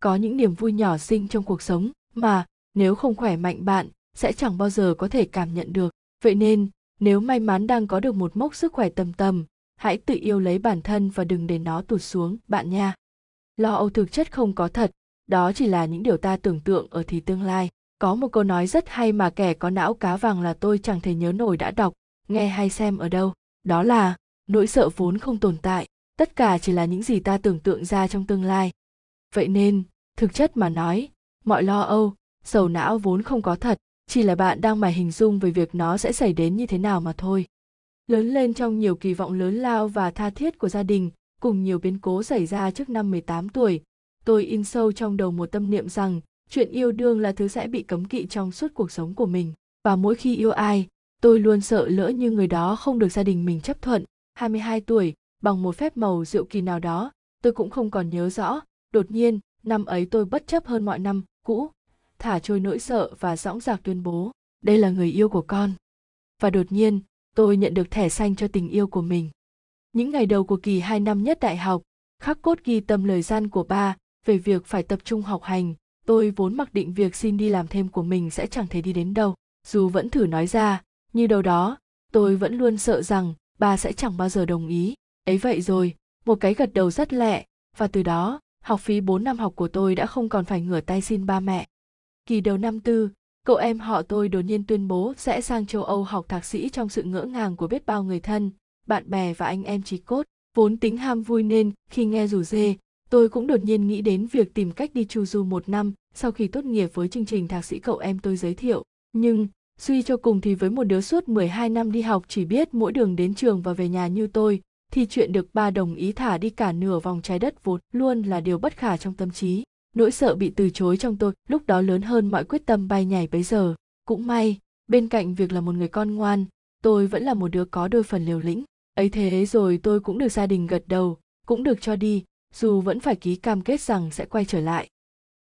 Có những niềm vui nhỏ xinh trong cuộc sống mà nếu không khỏe mạnh bạn sẽ chẳng bao giờ có thể cảm nhận được. Vậy nên, nếu may mắn đang có được một mốc sức khỏe tầm tầm, hãy tự yêu lấy bản thân và đừng để nó tụt xuống bạn nha lo âu thực chất không có thật đó chỉ là những điều ta tưởng tượng ở thì tương lai có một câu nói rất hay mà kẻ có não cá vàng là tôi chẳng thể nhớ nổi đã đọc nghe hay xem ở đâu đó là nỗi sợ vốn không tồn tại tất cả chỉ là những gì ta tưởng tượng ra trong tương lai vậy nên thực chất mà nói mọi lo âu sầu não vốn không có thật chỉ là bạn đang mải hình dung về việc nó sẽ xảy đến như thế nào mà thôi lớn lên trong nhiều kỳ vọng lớn lao và tha thiết của gia đình cùng nhiều biến cố xảy ra trước năm 18 tuổi, tôi in sâu trong đầu một tâm niệm rằng chuyện yêu đương là thứ sẽ bị cấm kỵ trong suốt cuộc sống của mình. Và mỗi khi yêu ai, tôi luôn sợ lỡ như người đó không được gia đình mình chấp thuận. 22 tuổi, bằng một phép màu diệu kỳ nào đó, tôi cũng không còn nhớ rõ. Đột nhiên, năm ấy tôi bất chấp hơn mọi năm cũ, thả trôi nỗi sợ và dõng dạc tuyên bố, đây là người yêu của con. Và đột nhiên, tôi nhận được thẻ xanh cho tình yêu của mình. Những ngày đầu của kỳ 2 năm nhất đại học, khắc cốt ghi tâm lời gian của ba về việc phải tập trung học hành, tôi vốn mặc định việc xin đi làm thêm của mình sẽ chẳng thể đi đến đâu. Dù vẫn thử nói ra, như đâu đó, tôi vẫn luôn sợ rằng ba sẽ chẳng bao giờ đồng ý. Ấy vậy rồi, một cái gật đầu rất lẹ, và từ đó, học phí 4 năm học của tôi đã không còn phải ngửa tay xin ba mẹ. Kỳ đầu năm tư, cậu em họ tôi đột nhiên tuyên bố sẽ sang châu Âu học thạc sĩ trong sự ngỡ ngàng của biết bao người thân, bạn bè và anh em trí cốt. Vốn tính ham vui nên khi nghe rủ dê, tôi cũng đột nhiên nghĩ đến việc tìm cách đi chu du một năm sau khi tốt nghiệp với chương trình thạc sĩ cậu em tôi giới thiệu. Nhưng, suy cho cùng thì với một đứa suốt 12 năm đi học chỉ biết mỗi đường đến trường và về nhà như tôi, thì chuyện được ba đồng ý thả đi cả nửa vòng trái đất vốn luôn là điều bất khả trong tâm trí. Nỗi sợ bị từ chối trong tôi lúc đó lớn hơn mọi quyết tâm bay nhảy bấy giờ. Cũng may, bên cạnh việc là một người con ngoan, tôi vẫn là một đứa có đôi phần liều lĩnh ấy thế rồi tôi cũng được gia đình gật đầu cũng được cho đi dù vẫn phải ký cam kết rằng sẽ quay trở lại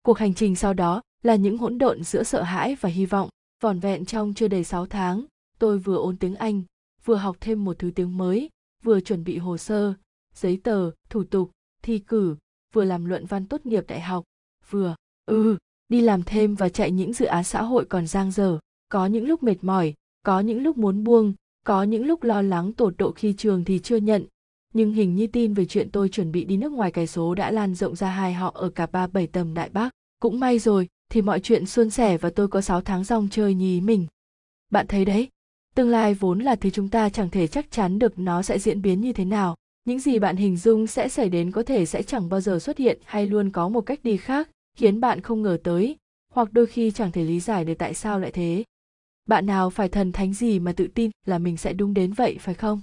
cuộc hành trình sau đó là những hỗn độn giữa sợ hãi và hy vọng vỏn vẹn trong chưa đầy 6 tháng tôi vừa ôn tiếng anh vừa học thêm một thứ tiếng mới vừa chuẩn bị hồ sơ giấy tờ thủ tục thi cử vừa làm luận văn tốt nghiệp đại học vừa ừ đi làm thêm và chạy những dự án xã hội còn giang dở có những lúc mệt mỏi có những lúc muốn buông có những lúc lo lắng tột độ khi trường thì chưa nhận, nhưng hình như tin về chuyện tôi chuẩn bị đi nước ngoài cái số đã lan rộng ra hai họ ở cả ba bảy tầm Đại Bắc. Cũng may rồi, thì mọi chuyện suôn sẻ và tôi có 6 tháng rong chơi nhí mình. Bạn thấy đấy, tương lai vốn là thứ chúng ta chẳng thể chắc chắn được nó sẽ diễn biến như thế nào. Những gì bạn hình dung sẽ xảy đến có thể sẽ chẳng bao giờ xuất hiện hay luôn có một cách đi khác, khiến bạn không ngờ tới, hoặc đôi khi chẳng thể lý giải được tại sao lại thế bạn nào phải thần thánh gì mà tự tin là mình sẽ đúng đến vậy phải không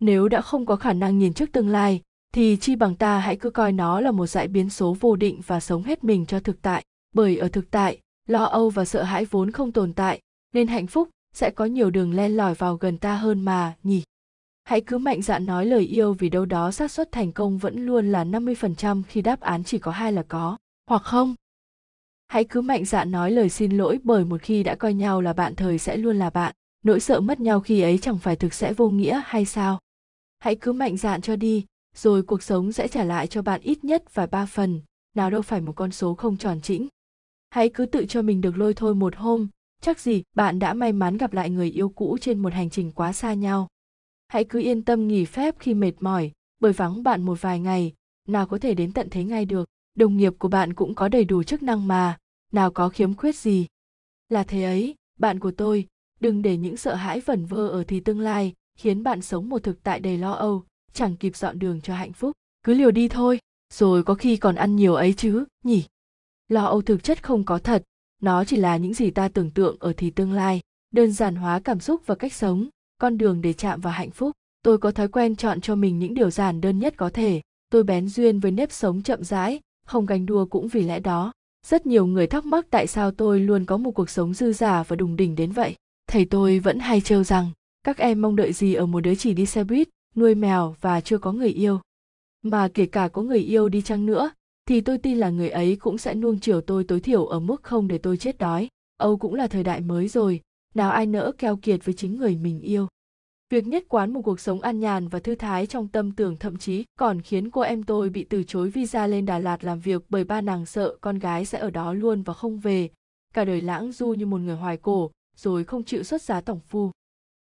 nếu đã không có khả năng nhìn trước tương lai thì chi bằng ta hãy cứ coi nó là một dải biến số vô định và sống hết mình cho thực tại bởi ở thực tại, lo âu và sợ hãi vốn không tồn tại, nên hạnh phúc sẽ có nhiều đường len lỏi vào gần ta hơn mà, nhỉ? Hãy cứ mạnh dạn nói lời yêu vì đâu đó xác suất thành công vẫn luôn là 50% khi đáp án chỉ có hai là có, hoặc không? Hãy cứ mạnh dạn nói lời xin lỗi bởi một khi đã coi nhau là bạn thời sẽ luôn là bạn, nỗi sợ mất nhau khi ấy chẳng phải thực sẽ vô nghĩa hay sao? Hãy cứ mạnh dạn cho đi, rồi cuộc sống sẽ trả lại cho bạn ít nhất vài ba phần, nào đâu phải một con số không tròn chỉnh hãy cứ tự cho mình được lôi thôi một hôm. Chắc gì bạn đã may mắn gặp lại người yêu cũ trên một hành trình quá xa nhau. Hãy cứ yên tâm nghỉ phép khi mệt mỏi bởi vắng bạn một vài ngày. Nào có thể đến tận thế ngay được. Đồng nghiệp của bạn cũng có đầy đủ chức năng mà. Nào có khiếm khuyết gì. Là thế ấy, bạn của tôi, đừng để những sợ hãi vẩn vơ ở thì tương lai, khiến bạn sống một thực tại đầy lo âu, chẳng kịp dọn đường cho hạnh phúc. Cứ liều đi thôi. Rồi có khi còn ăn nhiều ấy chứ, nhỉ? Lo âu thực chất không có thật, nó chỉ là những gì ta tưởng tượng ở thì tương lai, đơn giản hóa cảm xúc và cách sống, con đường để chạm vào hạnh phúc. Tôi có thói quen chọn cho mình những điều giản đơn nhất có thể. Tôi bén duyên với nếp sống chậm rãi, không ganh đua cũng vì lẽ đó. Rất nhiều người thắc mắc tại sao tôi luôn có một cuộc sống dư giả và đùng đỉnh đến vậy. Thầy tôi vẫn hay trêu rằng, các em mong đợi gì ở một đứa chỉ đi xe buýt, nuôi mèo và chưa có người yêu. Mà kể cả có người yêu đi chăng nữa thì tôi tin là người ấy cũng sẽ nuông chiều tôi tối thiểu ở mức không để tôi chết đói âu cũng là thời đại mới rồi nào ai nỡ keo kiệt với chính người mình yêu Việc nhất quán một cuộc sống an nhàn và thư thái trong tâm tưởng thậm chí còn khiến cô em tôi bị từ chối visa lên Đà Lạt làm việc bởi ba nàng sợ con gái sẽ ở đó luôn và không về. Cả đời lãng du như một người hoài cổ, rồi không chịu xuất giá tổng phu.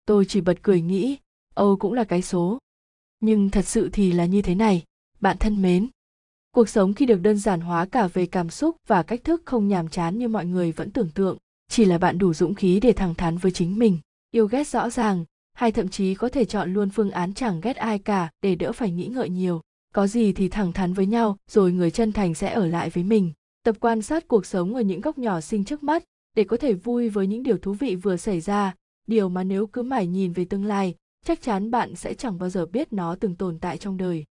Tôi chỉ bật cười nghĩ, Âu cũng là cái số. nhưng thật sự thì là như thế này bạn thân mến cuộc sống khi được đơn giản hóa cả về cảm xúc và cách thức không nhàm chán như mọi người vẫn tưởng tượng, chỉ là bạn đủ dũng khí để thẳng thắn với chính mình. Yêu ghét rõ ràng, hay thậm chí có thể chọn luôn phương án chẳng ghét ai cả để đỡ phải nghĩ ngợi nhiều. Có gì thì thẳng thắn với nhau, rồi người chân thành sẽ ở lại với mình. Tập quan sát cuộc sống ở những góc nhỏ xinh trước mắt, để có thể vui với những điều thú vị vừa xảy ra. Điều mà nếu cứ mải nhìn về tương lai, chắc chắn bạn sẽ chẳng bao giờ biết nó từng tồn tại trong đời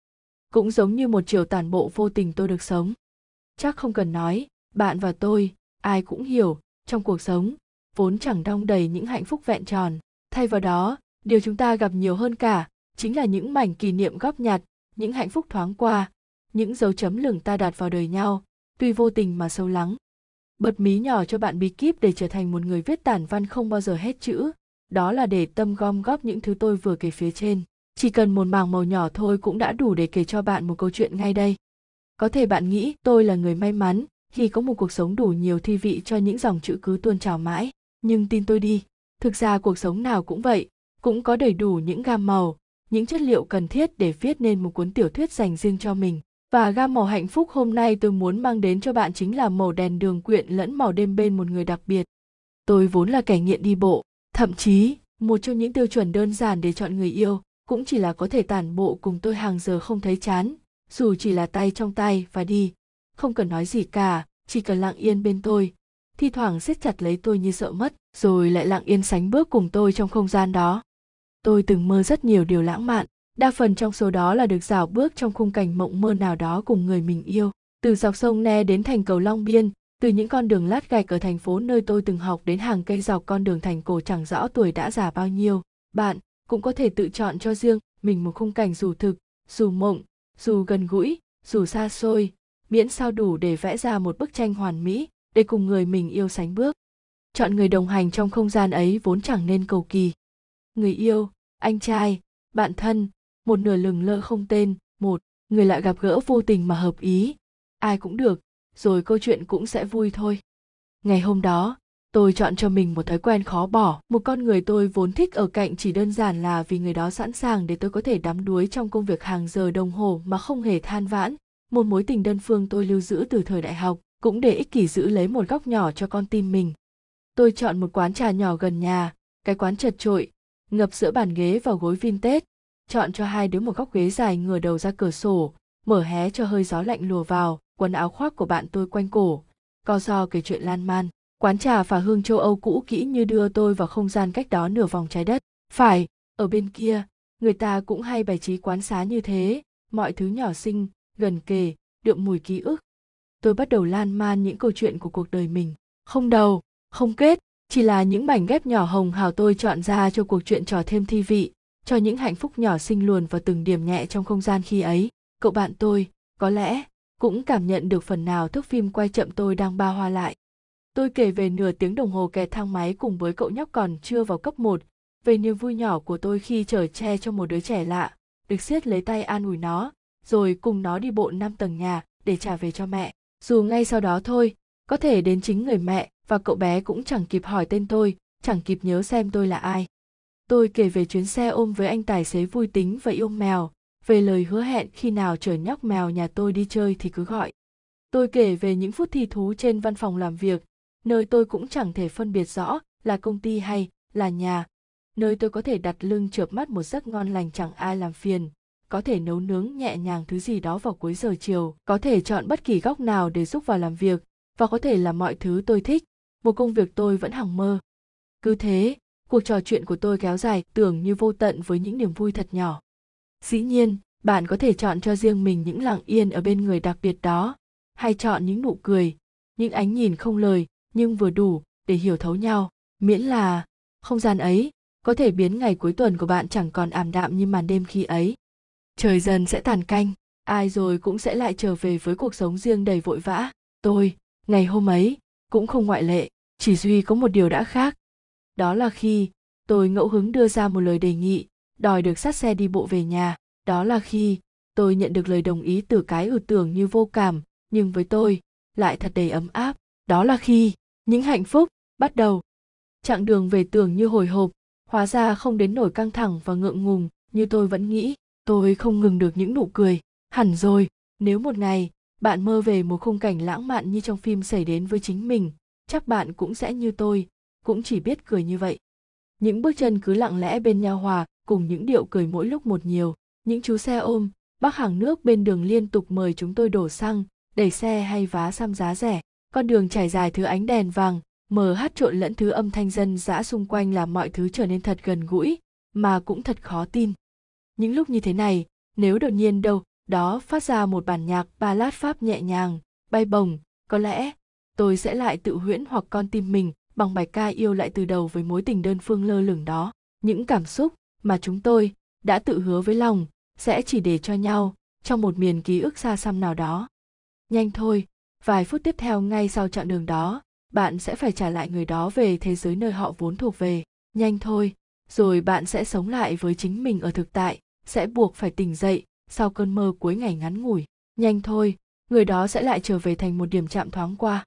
cũng giống như một chiều tản bộ vô tình tôi được sống. Chắc không cần nói, bạn và tôi, ai cũng hiểu, trong cuộc sống, vốn chẳng đong đầy những hạnh phúc vẹn tròn. Thay vào đó, điều chúng ta gặp nhiều hơn cả, chính là những mảnh kỷ niệm góp nhặt, những hạnh phúc thoáng qua, những dấu chấm lửng ta đặt vào đời nhau, tuy vô tình mà sâu lắng. Bật mí nhỏ cho bạn bí kíp để trở thành một người viết tản văn không bao giờ hết chữ, đó là để tâm gom góp những thứ tôi vừa kể phía trên chỉ cần một mảng màu nhỏ thôi cũng đã đủ để kể cho bạn một câu chuyện ngay đây. Có thể bạn nghĩ, tôi là người may mắn, khi có một cuộc sống đủ nhiều thi vị cho những dòng chữ cứ tuôn trào mãi, nhưng tin tôi đi. Thực ra cuộc sống nào cũng vậy, cũng có đầy đủ những gam màu, những chất liệu cần thiết để viết nên một cuốn tiểu thuyết dành riêng cho mình. Và gam màu hạnh phúc hôm nay tôi muốn mang đến cho bạn chính là màu đèn đường quyện lẫn màu đêm bên một người đặc biệt. Tôi vốn là kẻ nghiện đi bộ, thậm chí một trong những tiêu chuẩn đơn giản để chọn người yêu cũng chỉ là có thể tản bộ cùng tôi hàng giờ không thấy chán, dù chỉ là tay trong tay và đi. Không cần nói gì cả, chỉ cần lặng yên bên tôi. Thi thoảng siết chặt lấy tôi như sợ mất, rồi lại lặng yên sánh bước cùng tôi trong không gian đó. Tôi từng mơ rất nhiều điều lãng mạn, đa phần trong số đó là được dạo bước trong khung cảnh mộng mơ nào đó cùng người mình yêu, từ dọc sông ne đến thành cầu long biên, từ những con đường lát gạch ở thành phố nơi tôi từng học đến hàng cây dọc con đường thành cổ chẳng rõ tuổi đã già bao nhiêu. Bạn cũng có thể tự chọn cho riêng mình một khung cảnh dù thực, dù mộng, dù gần gũi, dù xa xôi, miễn sao đủ để vẽ ra một bức tranh hoàn mỹ để cùng người mình yêu sánh bước. Chọn người đồng hành trong không gian ấy vốn chẳng nên cầu kỳ. Người yêu, anh trai, bạn thân, một nửa lừng lơ không tên, một, người lại gặp gỡ vô tình mà hợp ý, ai cũng được, rồi câu chuyện cũng sẽ vui thôi. Ngày hôm đó tôi chọn cho mình một thói quen khó bỏ. Một con người tôi vốn thích ở cạnh chỉ đơn giản là vì người đó sẵn sàng để tôi có thể đắm đuối trong công việc hàng giờ đồng hồ mà không hề than vãn. Một mối tình đơn phương tôi lưu giữ từ thời đại học cũng để ích kỷ giữ lấy một góc nhỏ cho con tim mình. Tôi chọn một quán trà nhỏ gần nhà, cái quán chật trội, ngập giữa bàn ghế và gối vintage. Chọn cho hai đứa một góc ghế dài ngửa đầu ra cửa sổ, mở hé cho hơi gió lạnh lùa vào, quần áo khoác của bạn tôi quanh cổ. Co do kể chuyện lan man quán trà phả hương châu âu cũ kỹ như đưa tôi vào không gian cách đó nửa vòng trái đất. Phải, ở bên kia, người ta cũng hay bày trí quán xá như thế. Mọi thứ nhỏ xinh, gần kề, đượm mùi ký ức. Tôi bắt đầu lan man những câu chuyện của cuộc đời mình. Không đầu, không kết, chỉ là những mảnh ghép nhỏ hồng hào tôi chọn ra cho cuộc chuyện trò thêm thi vị, cho những hạnh phúc nhỏ xinh luồn vào từng điểm nhẹ trong không gian khi ấy. Cậu bạn tôi, có lẽ, cũng cảm nhận được phần nào thước phim quay chậm tôi đang ba hoa lại tôi kể về nửa tiếng đồng hồ kẹt thang máy cùng với cậu nhóc còn chưa vào cấp 1, về niềm vui nhỏ của tôi khi chở che cho một đứa trẻ lạ, được siết lấy tay an ủi nó, rồi cùng nó đi bộ năm tầng nhà để trả về cho mẹ. Dù ngay sau đó thôi, có thể đến chính người mẹ và cậu bé cũng chẳng kịp hỏi tên tôi, chẳng kịp nhớ xem tôi là ai. Tôi kể về chuyến xe ôm với anh tài xế vui tính và yêu mèo, về lời hứa hẹn khi nào chở nhóc mèo nhà tôi đi chơi thì cứ gọi. Tôi kể về những phút thi thú trên văn phòng làm việc, nơi tôi cũng chẳng thể phân biệt rõ là công ty hay là nhà, nơi tôi có thể đặt lưng chợp mắt một giấc ngon lành chẳng ai làm phiền, có thể nấu nướng nhẹ nhàng thứ gì đó vào cuối giờ chiều, có thể chọn bất kỳ góc nào để giúp vào làm việc, và có thể là mọi thứ tôi thích, một công việc tôi vẫn hằng mơ. Cứ thế, cuộc trò chuyện của tôi kéo dài tưởng như vô tận với những niềm vui thật nhỏ. Dĩ nhiên, bạn có thể chọn cho riêng mình những lặng yên ở bên người đặc biệt đó, hay chọn những nụ cười, những ánh nhìn không lời nhưng vừa đủ để hiểu thấu nhau, miễn là không gian ấy có thể biến ngày cuối tuần của bạn chẳng còn ảm đạm như màn đêm khi ấy. Trời dần sẽ tàn canh, ai rồi cũng sẽ lại trở về với cuộc sống riêng đầy vội vã. Tôi, ngày hôm ấy, cũng không ngoại lệ, chỉ duy có một điều đã khác. Đó là khi tôi ngẫu hứng đưa ra một lời đề nghị, đòi được sát xe đi bộ về nhà. Đó là khi tôi nhận được lời đồng ý từ cái ưu tưởng như vô cảm, nhưng với tôi lại thật đầy ấm áp. Đó là khi những hạnh phúc bắt đầu. Chặng đường về tưởng như hồi hộp, hóa ra không đến nổi căng thẳng và ngượng ngùng như tôi vẫn nghĩ. tôi không ngừng được những nụ cười hẳn rồi nếu một ngày bạn mơ về một khung cảnh lãng mạn như trong phim xảy đến với chính mình chắc bạn cũng sẽ như tôi cũng chỉ biết cười như vậy những bước chân cứ lặng lẽ bên nhau hòa cùng những điệu cười mỗi lúc một nhiều những chú xe ôm bác hàng nước bên đường liên tục mời chúng tôi đổ xăng đẩy xe hay vá xăm giá rẻ con đường trải dài thứ ánh đèn vàng mờ hát trộn lẫn thứ âm thanh dân dã xung quanh làm mọi thứ trở nên thật gần gũi mà cũng thật khó tin. Những lúc như thế này nếu đột nhiên đâu đó phát ra một bản nhạc ballad pháp nhẹ nhàng bay bổng, có lẽ tôi sẽ lại tự huyễn hoặc con tim mình bằng bài ca yêu lại từ đầu với mối tình đơn phương lơ lửng đó. Những cảm xúc mà chúng tôi đã tự hứa với lòng sẽ chỉ để cho nhau trong một miền ký ức xa xăm nào đó. Nhanh thôi vài phút tiếp theo ngay sau chặng đường đó, bạn sẽ phải trả lại người đó về thế giới nơi họ vốn thuộc về. Nhanh thôi, rồi bạn sẽ sống lại với chính mình ở thực tại, sẽ buộc phải tỉnh dậy sau cơn mơ cuối ngày ngắn ngủi. Nhanh thôi, người đó sẽ lại trở về thành một điểm chạm thoáng qua.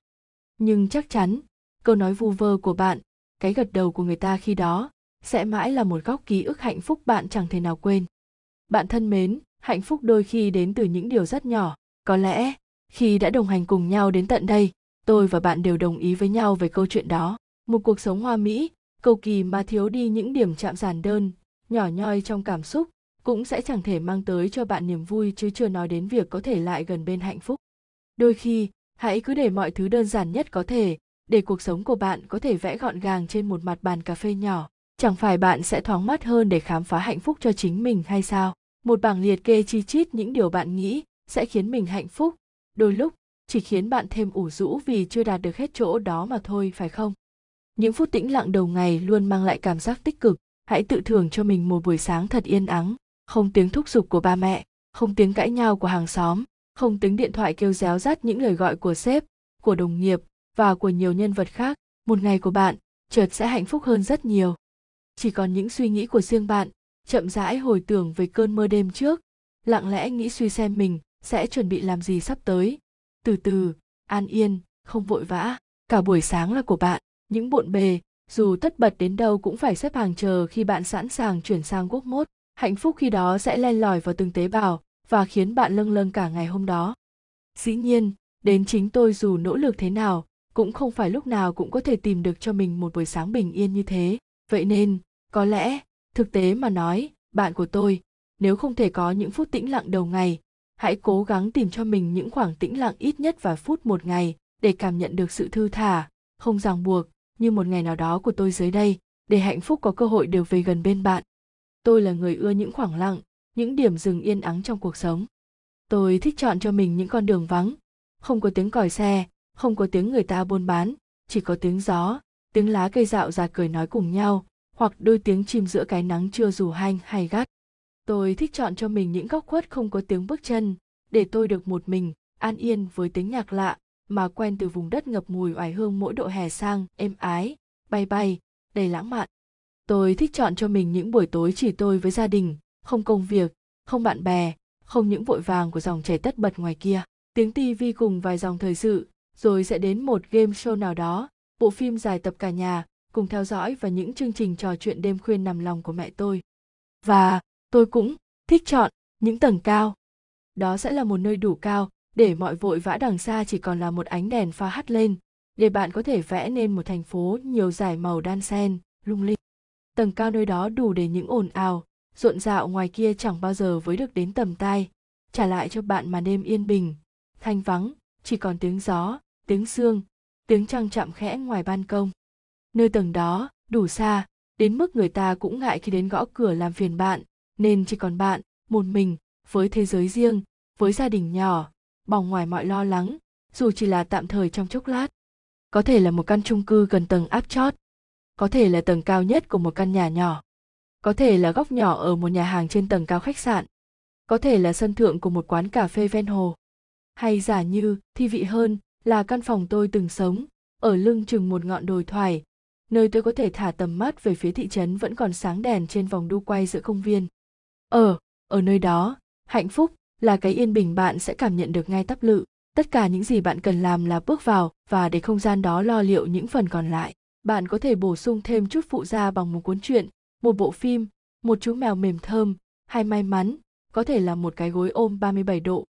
Nhưng chắc chắn, câu nói vu vơ của bạn, cái gật đầu của người ta khi đó, sẽ mãi là một góc ký ức hạnh phúc bạn chẳng thể nào quên. Bạn thân mến, hạnh phúc đôi khi đến từ những điều rất nhỏ. Có lẽ khi đã đồng hành cùng nhau đến tận đây, tôi và bạn đều đồng ý với nhau về câu chuyện đó. Một cuộc sống hoa mỹ, cầu kỳ mà thiếu đi những điểm chạm giản đơn, nhỏ nhoi trong cảm xúc, cũng sẽ chẳng thể mang tới cho bạn niềm vui chứ chưa nói đến việc có thể lại gần bên hạnh phúc. Đôi khi, hãy cứ để mọi thứ đơn giản nhất có thể, để cuộc sống của bạn có thể vẽ gọn gàng trên một mặt bàn cà phê nhỏ. Chẳng phải bạn sẽ thoáng mắt hơn để khám phá hạnh phúc cho chính mình hay sao? Một bảng liệt kê chi chít những điều bạn nghĩ sẽ khiến mình hạnh phúc đôi lúc, chỉ khiến bạn thêm ủ rũ vì chưa đạt được hết chỗ đó mà thôi, phải không? Những phút tĩnh lặng đầu ngày luôn mang lại cảm giác tích cực. Hãy tự thưởng cho mình một buổi sáng thật yên ắng. Không tiếng thúc giục của ba mẹ, không tiếng cãi nhau của hàng xóm, không tiếng điện thoại kêu réo rắt những lời gọi của sếp, của đồng nghiệp và của nhiều nhân vật khác. Một ngày của bạn, chợt sẽ hạnh phúc hơn rất nhiều. Chỉ còn những suy nghĩ của riêng bạn, chậm rãi hồi tưởng về cơn mơ đêm trước. Lặng lẽ nghĩ suy xem mình sẽ chuẩn bị làm gì sắp tới. Từ từ, an yên, không vội vã. Cả buổi sáng là của bạn, những bộn bề, dù tất bật đến đâu cũng phải xếp hàng chờ khi bạn sẵn sàng chuyển sang quốc mốt hạnh phúc khi đó sẽ len lỏi vào từng tế bào và khiến bạn lâng lâng cả ngày hôm đó. Dĩ nhiên, đến chính tôi dù nỗ lực thế nào, cũng không phải lúc nào cũng có thể tìm được cho mình một buổi sáng bình yên như thế. Vậy nên, có lẽ, thực tế mà nói, bạn của tôi, nếu không thể có những phút tĩnh lặng đầu ngày hãy cố gắng tìm cho mình những khoảng tĩnh lặng ít nhất vài phút một ngày để cảm nhận được sự thư thả, không ràng buộc như một ngày nào đó của tôi dưới đây, để hạnh phúc có cơ hội đều về gần bên bạn. Tôi là người ưa những khoảng lặng, những điểm dừng yên ắng trong cuộc sống. Tôi thích chọn cho mình những con đường vắng. Không có tiếng còi xe, không có tiếng người ta buôn bán, chỉ có tiếng gió, tiếng lá cây dạo giạt cười nói cùng nhau, hoặc đôi tiếng chim giữa cái nắng trưa dù hanh hay gắt tôi thích chọn cho mình những góc khuất không có tiếng bước chân, để tôi được một mình, an yên với tiếng nhạc lạ, mà quen từ vùng đất ngập mùi oải hương mỗi độ hè sang, êm ái, bay bay, đầy lãng mạn. Tôi thích chọn cho mình những buổi tối chỉ tôi với gia đình, không công việc, không bạn bè, không những vội vàng của dòng chảy tất bật ngoài kia. Tiếng tivi cùng vài dòng thời sự, rồi sẽ đến một game show nào đó, bộ phim dài tập cả nhà, cùng theo dõi và những chương trình trò chuyện đêm khuya nằm lòng của mẹ tôi. Và tôi cũng thích chọn những tầng cao. Đó sẽ là một nơi đủ cao để mọi vội vã đằng xa chỉ còn là một ánh đèn pha hắt lên, để bạn có thể vẽ nên một thành phố nhiều dải màu đan xen, lung linh. Tầng cao nơi đó đủ để những ồn ào, rộn rạo ngoài kia chẳng bao giờ với được đến tầm tai trả lại cho bạn mà đêm yên bình, thanh vắng, chỉ còn tiếng gió, tiếng sương, tiếng trăng chạm khẽ ngoài ban công. Nơi tầng đó đủ xa, đến mức người ta cũng ngại khi đến gõ cửa làm phiền bạn nên chỉ còn bạn, một mình, với thế giới riêng, với gia đình nhỏ bỏng ngoài mọi lo lắng, dù chỉ là tạm thời trong chốc lát. Có thể là một căn chung cư gần tầng áp chót, có thể là tầng cao nhất của một căn nhà nhỏ, có thể là góc nhỏ ở một nhà hàng trên tầng cao khách sạn, có thể là sân thượng của một quán cà phê ven hồ. Hay giả như, thi vị hơn, là căn phòng tôi từng sống, ở lưng chừng một ngọn đồi thoải, nơi tôi có thể thả tầm mắt về phía thị trấn vẫn còn sáng đèn trên vòng đu quay giữa công viên ở ở nơi đó hạnh phúc là cái yên bình bạn sẽ cảm nhận được ngay tắp lự tất cả những gì bạn cần làm là bước vào và để không gian đó lo liệu những phần còn lại bạn có thể bổ sung thêm chút phụ gia bằng một cuốn truyện một bộ phim một chú mèo mềm thơm hay may mắn có thể là một cái gối ôm 37 độ.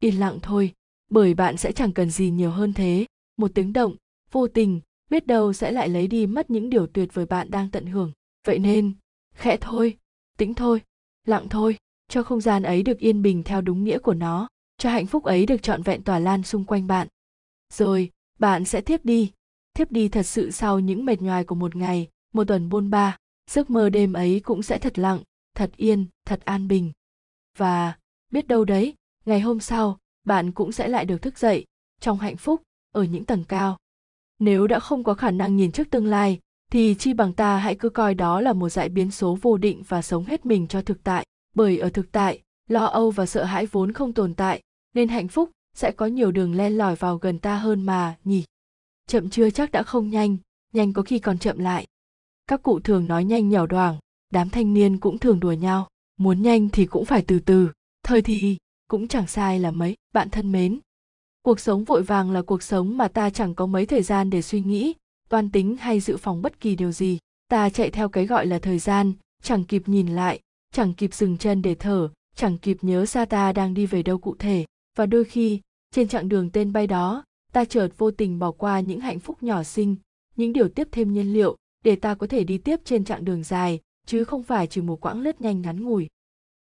Yên lặng thôi, bởi bạn sẽ chẳng cần gì nhiều hơn thế, một tiếng động, vô tình, biết đâu sẽ lại lấy đi mất những điều tuyệt vời bạn đang tận hưởng. Vậy nên, khẽ thôi, tĩnh thôi, lặng thôi, cho không gian ấy được yên bình theo đúng nghĩa của nó, cho hạnh phúc ấy được trọn vẹn tỏa lan xung quanh bạn. Rồi, bạn sẽ thiếp đi, thiếp đi thật sự sau những mệt nhoài của một ngày, một tuần bôn ba, giấc mơ đêm ấy cũng sẽ thật lặng, thật yên, thật an bình. Và, biết đâu đấy, ngày hôm sau, bạn cũng sẽ lại được thức dậy, trong hạnh phúc, ở những tầng cao. Nếu đã không có khả năng nhìn trước tương lai, thì chi bằng ta hãy cứ coi đó là một dại biến số vô định và sống hết mình cho thực tại, bởi ở thực tại, lo âu và sợ hãi vốn không tồn tại, nên hạnh phúc sẽ có nhiều đường len lỏi vào gần ta hơn mà, nhỉ. Chậm chưa chắc đã không nhanh, nhanh có khi còn chậm lại. Các cụ thường nói nhanh nhỏ đoảng, đám thanh niên cũng thường đùa nhau, muốn nhanh thì cũng phải từ từ, thời thì cũng chẳng sai là mấy, bạn thân mến. Cuộc sống vội vàng là cuộc sống mà ta chẳng có mấy thời gian để suy nghĩ, toan tính hay dự phòng bất kỳ điều gì. Ta chạy theo cái gọi là thời gian, chẳng kịp nhìn lại, chẳng kịp dừng chân để thở, chẳng kịp nhớ ra ta đang đi về đâu cụ thể. Và đôi khi, trên chặng đường tên bay đó, ta chợt vô tình bỏ qua những hạnh phúc nhỏ xinh, những điều tiếp thêm nhiên liệu để ta có thể đi tiếp trên chặng đường dài, chứ không phải chỉ một quãng lướt nhanh ngắn ngủi.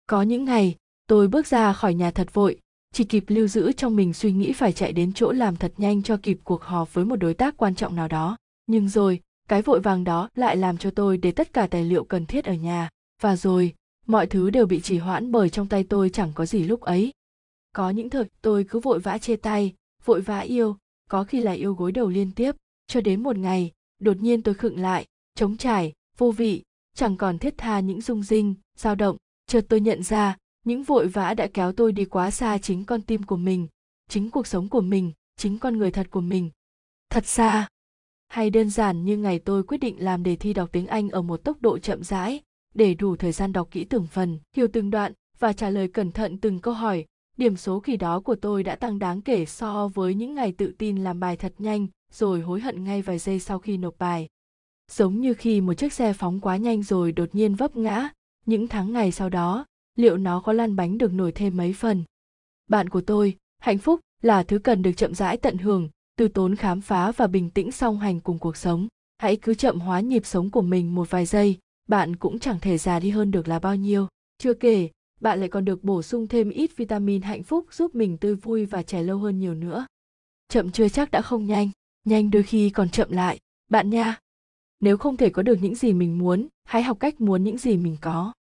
Có những ngày, tôi bước ra khỏi nhà thật vội, chỉ kịp lưu giữ trong mình suy nghĩ phải chạy đến chỗ làm thật nhanh cho kịp cuộc họp với một đối tác quan trọng nào đó. Nhưng rồi, cái vội vàng đó lại làm cho tôi để tất cả tài liệu cần thiết ở nhà, và rồi, mọi thứ đều bị trì hoãn bởi trong tay tôi chẳng có gì lúc ấy. Có những thời tôi cứ vội vã chia tay, vội vã yêu, có khi là yêu gối đầu liên tiếp, cho đến một ngày, đột nhiên tôi khựng lại, trống trải, vô vị, chẳng còn thiết tha những rung rinh, dao động, chợt tôi nhận ra, những vội vã đã kéo tôi đi quá xa chính con tim của mình, chính cuộc sống của mình, chính con người thật của mình. Thật xa. Hay đơn giản như ngày tôi quyết định làm đề thi đọc tiếng Anh ở một tốc độ chậm rãi, để đủ thời gian đọc kỹ từng phần, hiểu từng đoạn và trả lời cẩn thận từng câu hỏi. Điểm số kỳ đó của tôi đã tăng đáng kể so với những ngày tự tin làm bài thật nhanh rồi hối hận ngay vài giây sau khi nộp bài. Giống như khi một chiếc xe phóng quá nhanh rồi đột nhiên vấp ngã, những tháng ngày sau đó, liệu nó có lăn bánh được nổi thêm mấy phần. Bạn của tôi, hạnh phúc là thứ cần được chậm rãi tận hưởng, từ tốn khám phá và bình tĩnh song hành cùng cuộc sống. Hãy cứ chậm hóa nhịp sống của mình một vài giây, bạn cũng chẳng thể già đi hơn được là bao nhiêu. Chưa kể, bạn lại còn được bổ sung thêm ít vitamin hạnh phúc giúp mình tươi vui và trẻ lâu hơn nhiều nữa. Chậm chưa chắc đã không nhanh, nhanh đôi khi còn chậm lại, bạn nha. Nếu không thể có được những gì mình muốn, hãy học cách muốn những gì mình có.